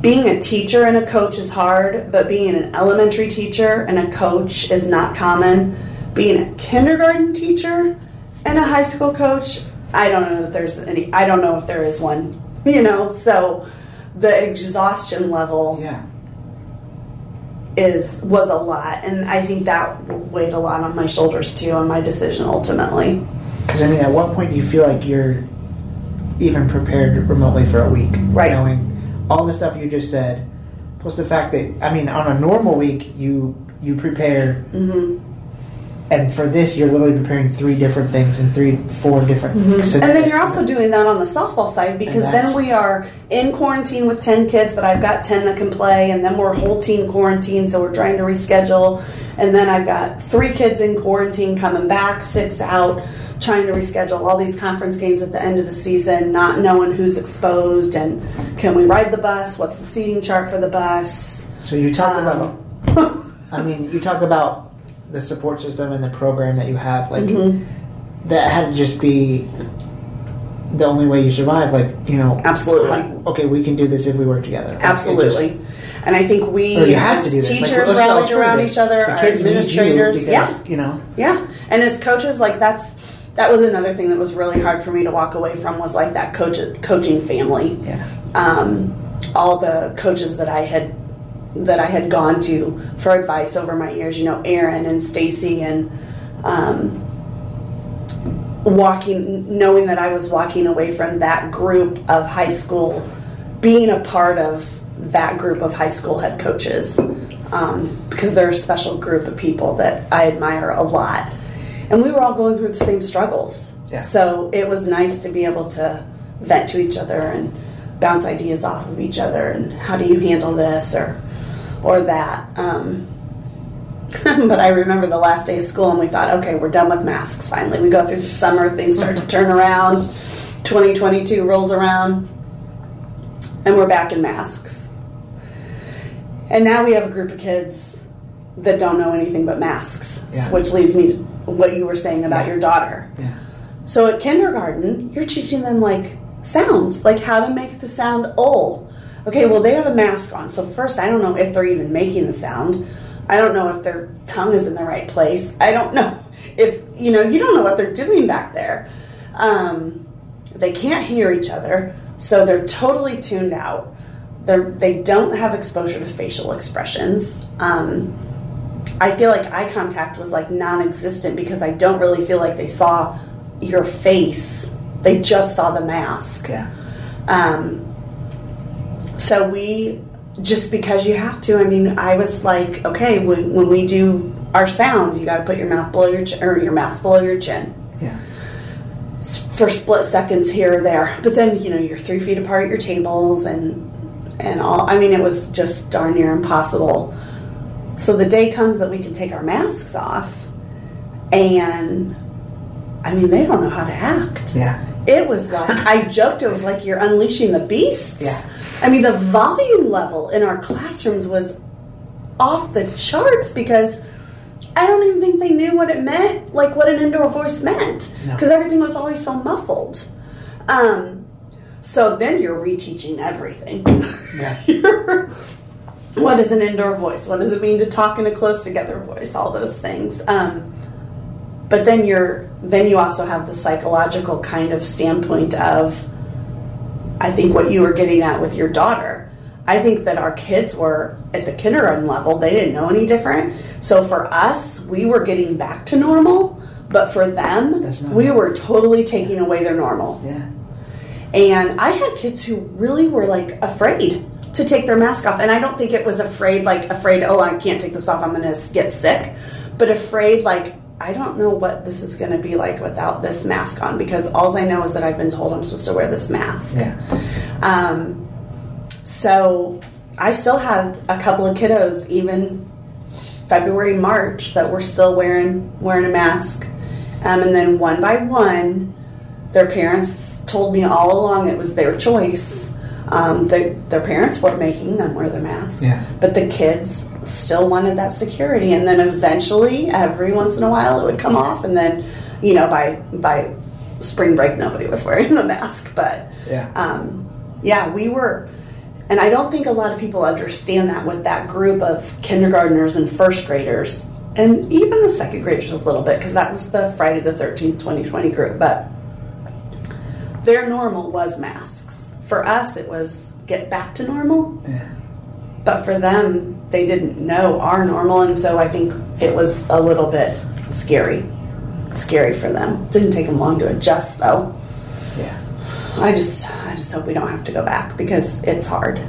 being a teacher and a coach is hard, but being an elementary teacher and a coach is not common. Being a kindergarten teacher and a high school coach, I don't know that there's any, I don't know if there is one, you know, so the exhaustion level Yeah. is was a lot and i think that weighed a lot on my shoulders too on my decision ultimately Because I mean, at what point do you feel like you're even prepared remotely for a week? Right. Knowing all the stuff you just said, plus the fact that I mean, on a normal week you you prepare, Mm-hmm. And for this you're literally preparing three different things and three, four different. Mm-hmm. and then you're also doing that on the softball side because then we are in quarantine with 10 kids but i've got 10 that can play and then we're whole team quarantine so we're trying to reschedule and then i've got three kids in quarantine coming back six out trying to reschedule all these conference games at the end of the season not knowing who's exposed and can we ride the bus what's the seating chart for the bus So you talk Um, about, I mean, you talk about the support system and the program that you have, like Mm-hmm. that had to just be the only way you survive. Like you know, Absolutely. Okay, we can do this if we work together. Like, Absolutely. just- and I think we, as to do this. Like, teachers, rallied around each other. The kids need you administrators, yeah, you know. yeah. And as coaches, like that's that was another thing that was really hard for me to walk away from was like that coach coaching family. Yeah. Um, all the coaches that I had that I had gone to for advice over my years, you know, Aaron and Stacy and um, walking knowing that I was walking away from that group of high school being a part of that group of high school head coaches um, because they're a special group of people that I admire a lot and we were all going through the same struggles Yeah. so it was nice to be able to vent to each other and bounce ideas off of each other and how do you handle this or or that um, but I remember the last day of school and we thought, okay, we're done with masks finally. We go through the summer, things start to turn around, 2022 rolls around, and we're back in masks. And now we have a group of kids that don't know anything but masks, Yeah. which leads me to what you were saying about Yeah. your daughter. Yeah. So at kindergarten, you're teaching them like sounds, like how to make the sound ol. Okay, well they have a mask on. So first, I don't know if they're even making the sound. I don't know if their tongue is in the right place. I don't know if you know. You don't know what they're doing back there. Um, they can't hear each other, so they're totally tuned out. They're, they don't have exposure to facial expressions. Um, I feel like eye contact was like non-existent because I don't really feel like they saw your face. They just saw the mask. Yeah. Um, so we just because you have to. I mean, I was like, okay, when, when we do our sound, you got to put your mouth below your chin, or your mask below your chin Yeah. for split seconds here or there. But then you know you're three feet apart at your tables and and all. I mean, it was just darn near impossible. So the day comes that we can take our masks off, and I mean, they don't know how to act. Yeah. It was like I joked. It was like you're unleashing the beasts. Yeah. I mean, the volume level in our classrooms was off the charts because I don't even think they knew what it meant, like what an indoor voice meant, No. because everything was always so muffled. Um, so then you're reteaching everything. Yeah. What is an indoor voice? What does it mean to talk in a close together voice? All those things. Um, but then you're then you also have the psychological kind of standpoint of I think what you were getting at with your daughter. I think that our kids were at the kindergarten level, they didn't know any different. So for us, we were getting back to normal, but for them, we normal. were totally taking away their normal. Yeah. And I had kids who really were like afraid to take their mask off. And I don't think it was afraid, like afraid, oh, I can't take this off, I'm going to get sick. But afraid, like, I don't know what this is going to be like without this mask on because all I know is that I've been told I'm supposed to wear this mask. Yeah. Um, so I still had a couple of kiddos, even February, March, that were still wearing wearing a mask. Um, and then one by one, their parents told me all along it was their choice. Um, their, their parents weren't making them wear the mask, Yeah. but the kids still wanted that security. And then eventually, every once in a while, it would come off, and then, you know, by by spring break, nobody was wearing the mask. But Yeah. um, yeah, we were, and I don't think a lot of people understand that with that group of kindergartners and first graders, and even the second graders a little bit, because that was the Friday the 13th, 2020 group. But their normal was masks. For us, it was get back to normal. Yeah. But for them, they didn't know our normal, and so I think it was a little bit scary. Scary for them. Didn't take them long to adjust, though. Yeah. I just, I just hope we don't have to go back because it's hard.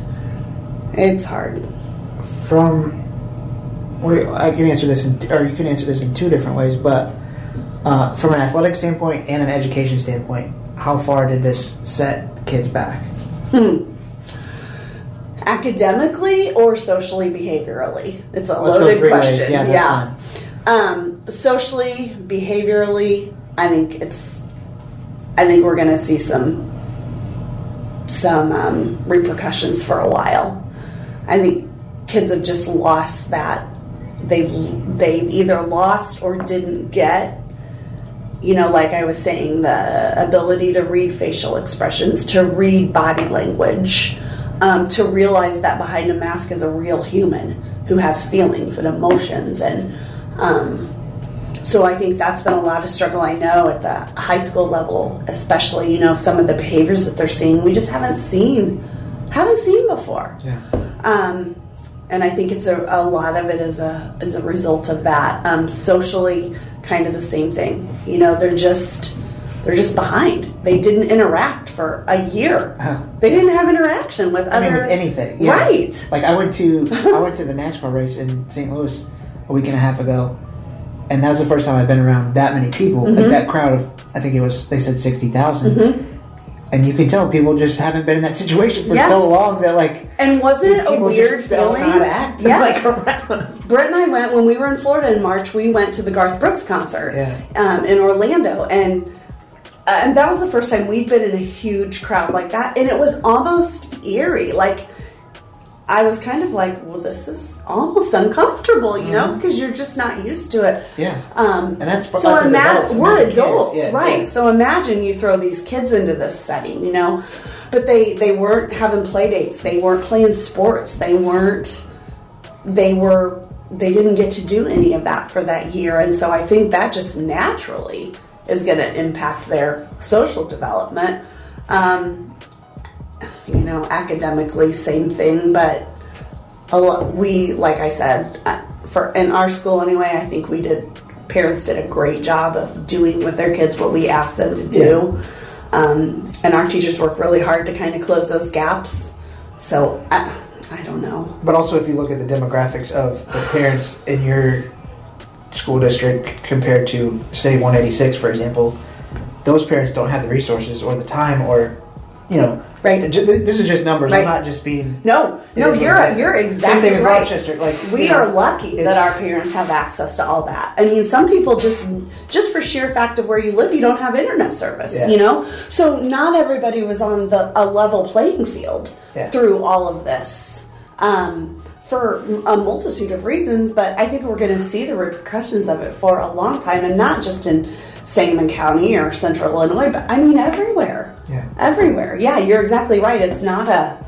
It's hard. From, well, I can answer this, in, or you can answer this in two different ways, but uh, from an athletic standpoint and an education standpoint, how far did this set kids back? Academically or socially, behaviorally? It's a Let's loaded three ways. question. Yeah, Um, socially, behaviorally, I think it's. I think we're going to see some some um, repercussions for a while. I think kids have just lost that. They've they've either lost or didn't get. You know, like I was saying, the ability to read facial expressions, to read body language, um, to realize that behind a mask is a real human who has feelings and emotions and um, so I think that's been a lot of struggle. I know at the high school level, especially, you know, some of the behaviors that they're seeing, we just haven't seen, haven't seen before. Yeah. Um, and I think it's a, a lot of it is a is a result of that. Um, socially, kind of the same thing. You know, they're just they're just behind. They didn't interact for a year. They didn't have interaction with I other mean, with anything, yeah. right? Like I went to I went to the NASCAR race in St. Louis a week and a half ago, and that was the first time I've been around that many people. Mm-hmm. that crowd of I think it was they said sixty and you can tell people just haven't been in that situation for Yes. so long that like And wasn't it a weird feeling? know act Yes. like around. Brett and I went when we were in Florida in March. We went to the Garth Brooks concert Yeah. um, in Orlando, and uh, and that was the first time we'd been in a huge crowd like that, and it was almost eerie. Like I was kind of like, well, this is almost uncomfortable, you know, because you're just not used to it. Mm-hmm. Yeah. Um, And that's so ima- adults, we're adults, Yeah, right? yeah. So imagine you throw these kids into this setting, you know, but they they weren't having play dates, they weren't playing sports, they weren't they were they didn't get to do any of that for that year and so i think that just naturally is going to impact their social development um, you know academically same thing but a lot, we like i said uh, for in our school anyway i think we did parents did a great job of doing with their kids what we asked them to do. Um, and our teachers work really hard to kind of close those gaps. So i, I don't know. But also, if you look at the demographics of the parents in your school district compared to, say, 186, for example, those parents don't have the resources or the time or, you know, Right. This is just numbers. Right. I'm not just being. No, no, you're you're exactly Same thing in right. Rochester. Like We you know, are lucky that our parents have access to all that. I mean, some people just just for sheer fact of where you live, you don't have internet service. Yeah. You know, so not everybody was on the a level playing field Yeah. through all of this. Um, for a multitude of reasons, but I think we're going to see the repercussions of it for a long time, and not just in Sangamon County or Central Illinois, but I mean everywhere. Yeah. Everywhere. Yeah, you're exactly right. It's not a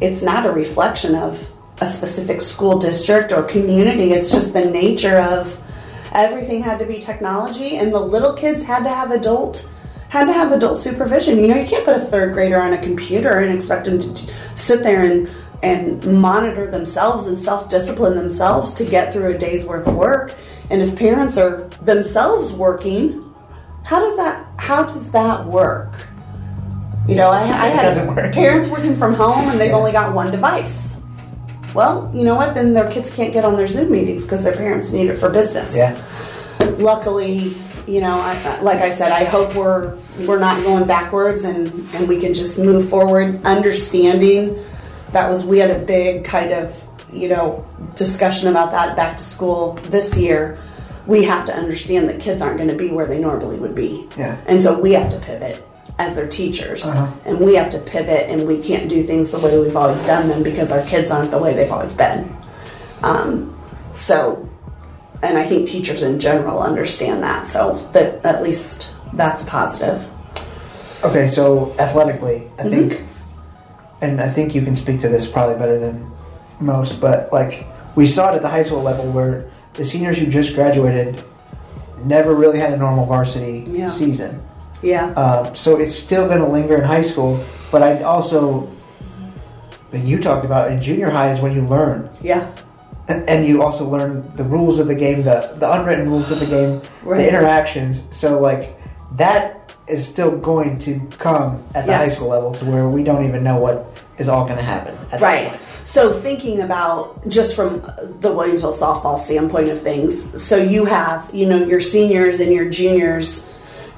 it's not a reflection of a specific school district or community. It's just the nature of everything had to be technology, and the little kids had to have adult had to have adult supervision. You know, you can't put a third grader on a computer and expect them to t- sit there and and monitor themselves and self discipline themselves to get through a day's worth of work. And if parents are themselves working, how does that how does that work? You know, I, I had work. parents working from home and they've only got one device. Well, you know what? Then their kids can't get on their Zoom meetings because their parents need it for business. Yeah. Luckily, you know, I- like I said, I hope we're we're not going backwards and and we can just move forward, understanding that was we had a big kind of you know discussion about that back to school this year. We have to understand that kids aren't going to be where they normally would be, Yeah. and so we have to pivot as their teachers, Uh-huh. and we have to pivot, and we can't do things the way we've always done them because our kids aren't the way they've always been. Um, so and I think teachers in general understand that. So that at least that's positive. Okay, so athletically, I Mm-hmm. think, and I think you can speak to this probably better than most, but like we saw it at the high school level where the seniors who just graduated never really had a normal varsity Yeah. season. Yeah, Um, so it's still going to linger in high school, but I also, and you talked about in junior high is when you learn, yeah, and, and you also learn the rules of the game, the the unwritten rules of the game, Right. the interactions. So like that is still going to come at the Yes. high school level to where we don't even know what is all going to happen. at that right. So thinking about just from the Williamsville softball standpoint of things, so you have you know your seniors and your juniors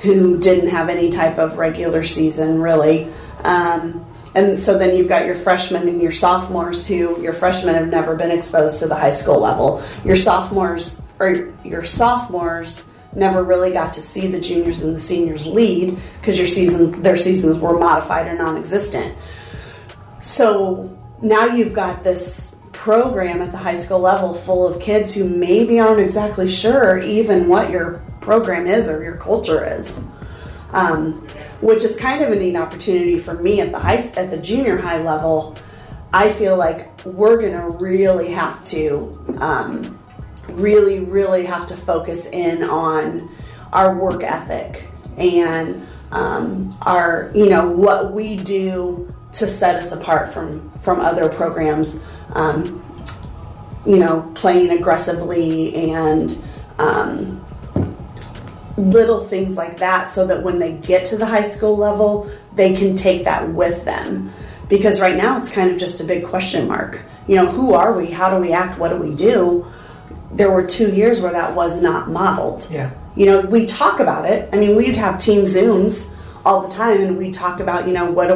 who didn't have any type of regular season really. Um, and so then you've got your freshmen and your sophomores who your freshmen have never been exposed to the high school level. Your sophomores or your sophomores never really got to see the juniors and the seniors lead because your seasons their seasons were modified or non-existent. So now you've got this program at the high school level full of kids who maybe aren't exactly sure even what your program is or your culture is. Um, which is kind of a neat opportunity for me at the high at the junior high level. I feel like we're to really have to um, really, really have to focus in on our work ethic and um, our, you know, what we do to set us apart from from other programs. Um, you know, playing aggressively and um, little things like that so that when they get to the high school level, they can take that with them. Because right now it's kind of just a big question mark. You know, who are we? How do we act? What do we do? There were two years where that was not modeled. Yeah. You know, we talk about it. I mean, we'd have team Zooms all the time, and we talk about you know what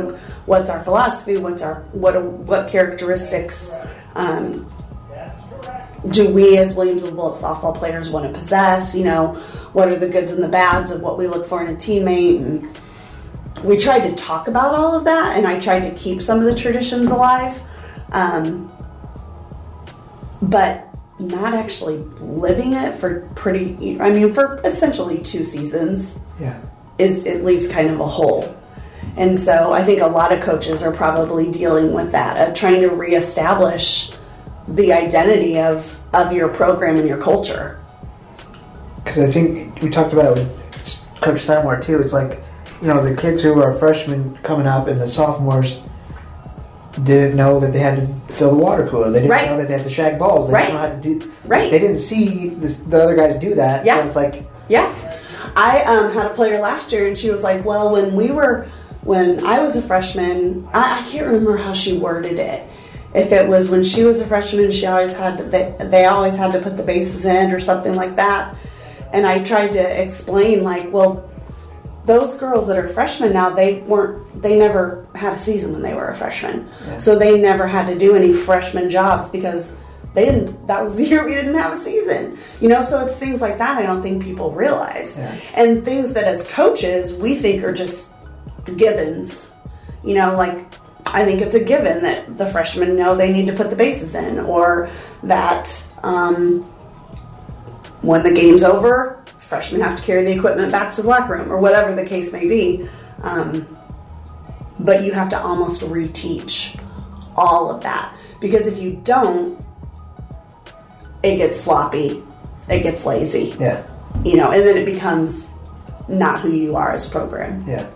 what's our philosophy, what's our what what characteristics um, do we as Williamsville Bullet softball players want to possess? You know, what are the goods and the bads of what we look for in a teammate? And we tried to talk about all of that, and I tried to keep some of the traditions alive, um, but not actually living it for pretty. I mean, for essentially two seasons Yeah. is it leaves kind of a hole. And so I think a lot of coaches are probably dealing with that, of trying to reestablish the identity of, of your program and your culture. Because I think we talked about it with Coach Steinmore too. It's like, you know, the kids who are freshmen coming up and the sophomores didn't know that they had to fill the water cooler. They didn't Right. know that they had to shag balls. They Right. didn't know how to do. Right. They didn't see this, the other guys do that. Yeah. So it's like, Yeah. I um, had a player last year and she was like, well, when we were, when I was a freshman, I, I can't remember how she worded it. If it was when she was a freshman, she always had to, they, they always had to put the bases in or something like that. And I tried to explain, like, well, those girls that are freshmen now, they weren't, they never had a season when they were a freshman. Yeah. So they never had to do any freshman jobs because they didn't, that was the year we didn't have a season. You know, so it's things like that I don't think people realize. Yeah. And things that as coaches we think are just givens. You know, like I think it's a given that the freshmen know they need to put the bases in, or that um, when the game's over, freshmen have to carry the equipment back to the locker room, or whatever the case may be. Um, but you have to almost reteach all of that Because if you don't, it gets sloppy, it gets lazy, Yeah. you know, and then it becomes not who you are as a program. Yeah.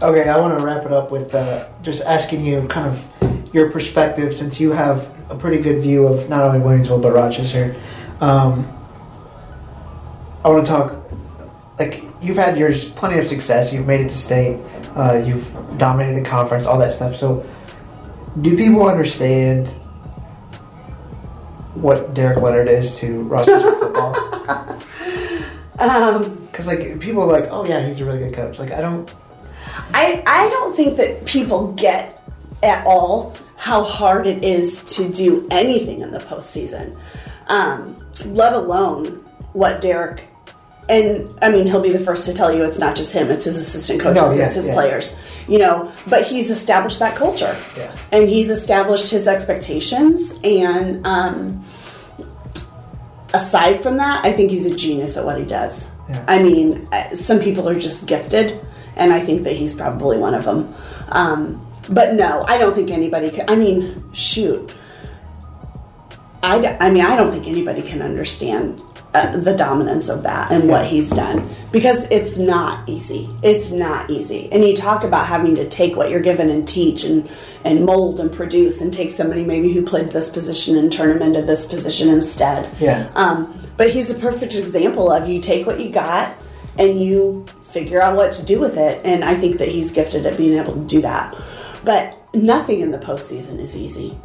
Okay, I want to wrap it up with uh, just asking you kind of your perspective since you have a pretty good view of not only Williamsville but Rochester. Um, I want to talk like you've had yours plenty of success. You've made it to state. Uh, you've dominated the conference, all that stuff. So, do people understand what Derek Leonard is to Rochester football? Um, Because like people are like, oh yeah, he's a really good coach. Like I don't. I I don't think that people get at all how hard it is to do anything in the postseason, um, let alone what Derek. And I mean, he'll be the first to tell you it's not just him; it's his assistant coaches, No, yeah, it's his yeah. players. You know, but he's established that culture, Yeah. and he's established his expectations. And um, aside from that, I think he's a genius at what he does. I mean, uh, some people are just gifted, and I think that he's probably one of them. Um, but no, I don't think anybody can. I mean, shoot. I, I mean, I don't think anybody can understand uh, the dominance of that and what he's done because it's not easy. It's not easy. And you talk about having to take what you're given and teach and, and mold and produce and take somebody maybe who played this position and turn them into this position instead. Yeah. Um, but he's a perfect example of you take what you got and you figure out what to do with it. And I think that he's gifted at being able to do that. But nothing in the postseason is easy.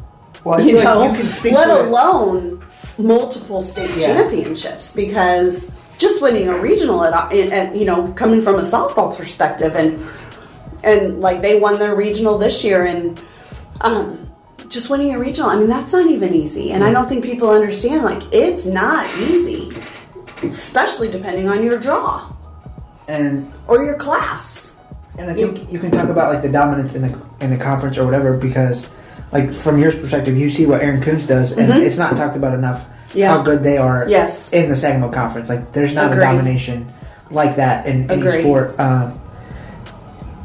Well, You know, like you can speak let alone multiple state Yeah. championships because just winning a regional at, and you know coming from a softball perspective and and like they won their regional this year and um, just winning a regional i mean that's not even easy. And i don't think people understand like it's not easy especially depending on your draw and or your class. and I think you can talk about like the dominance in the in the conference or whatever because like from your perspective, you see what Aaron Coons does, and it's not talked about enough Mm-hmm. Yeah. how good they are. Yes. in the Sangamo Conference, like there's not Agree. a domination like that in any sport. Um,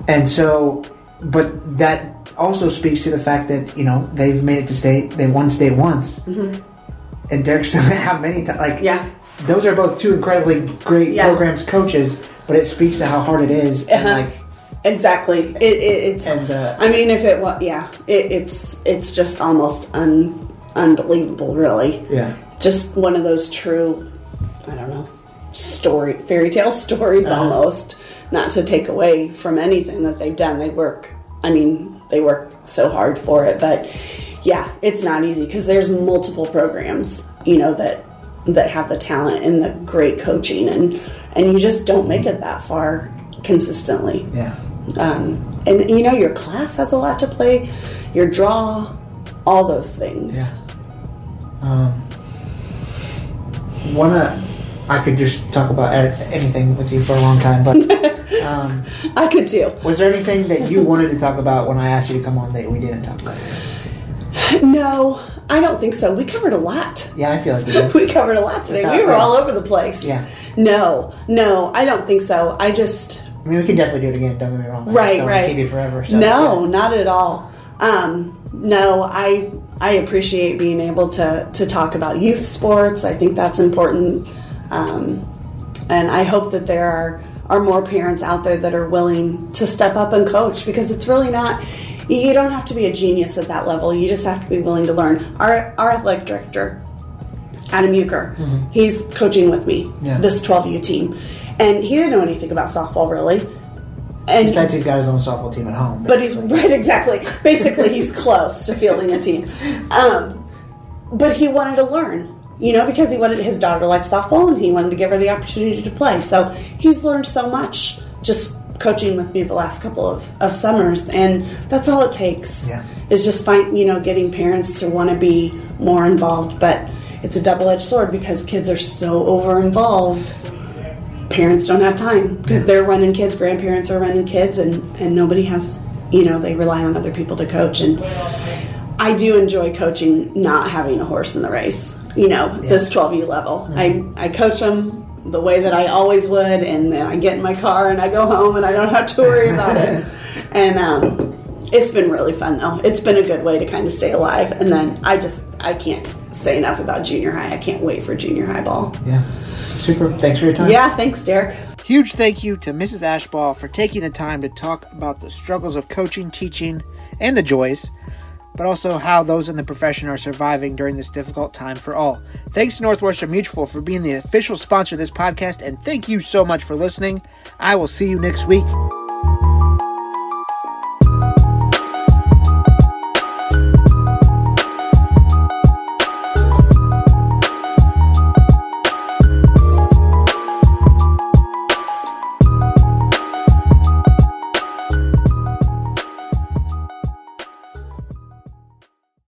and so, but that also speaks to the fact that you know they've made it to state. They won state once, and Derek's done it how many times? Like Mm-hmm. Yeah. those are both two incredibly great Yeah. programs, coaches. But it speaks to how hard it is, and Uh-huh. like exactly. It, it, it's And, uh, i mean if it was yeah it, it's it's just almost un, unbelievable really. Yeah. just one of those true i don't know story fairy tale stories Uh-huh. almost. Not to take away from anything that they've done. They work i mean they work so hard for it. But yeah it's not easy because there's multiple programs you know that that have the talent and the great coaching. And and you just don't make it that far consistently. Yeah. Um, and you know your class has a lot to play your draw all those things Yeah. Um, wanna, I could just talk about anything with you for a long time, but um, i could too was there anything that you wanted to talk about when I asked you to come on that we didn't talk about? No, I don't think so. We covered a lot. Yeah, I feel like we did. We covered a lot today. We were all over the place. Yeah. No, no, I don't think so. I just I mean, we can definitely do it again. Don't get me wrong. I right, right. Keep you forever. So, no, yeah. not at all. Um, no, I I appreciate being able to to talk about youth sports. I think that's important, um, and I hope that there are are more parents out there that are willing to step up and coach because it's really not. You don't have to be a genius at that level. You just have to be willing to learn. Our our athletic director, Adam Euchre, he's coaching with me Mm-hmm. Yeah. this 12U team, and he didn't know anything about softball really. And Besides, he's got his own softball team at home. but he's right exactly basically he's close to fielding a team um, but he wanted to learn you know because he wanted his daughter liked softball and he wanted to give her the opportunity to play so he's learned so much just coaching with me the last couple of, of summers and that's all it takes Yeah. is just find you know getting parents to want to be more involved but it's a double-edged sword because kids are so over involved parents don't have time because they're running kids grandparents are running kids and and nobody has you know they rely on other people to coach and i do enjoy coaching not having a horse in the race you know this 12u level i i coach them the way that i always would and then i get in my car and i go home and i don't have to worry about it and um it's been really fun though. It's been a good way to kind of stay alive. And then I just I can't say enough about junior high. I can't wait for junior high ball. Yeah. Super. Thanks for your time. Yeah, thanks, Derek. Huge thank you to Mrs. Ashbaugh for taking the time to talk about the struggles of coaching, teaching, and the joys, but also how those in the profession are surviving during this difficult time for all. Thanks to Northwestern Mutual for being the official sponsor of this podcast, and thank you so much for listening. I will see you next week.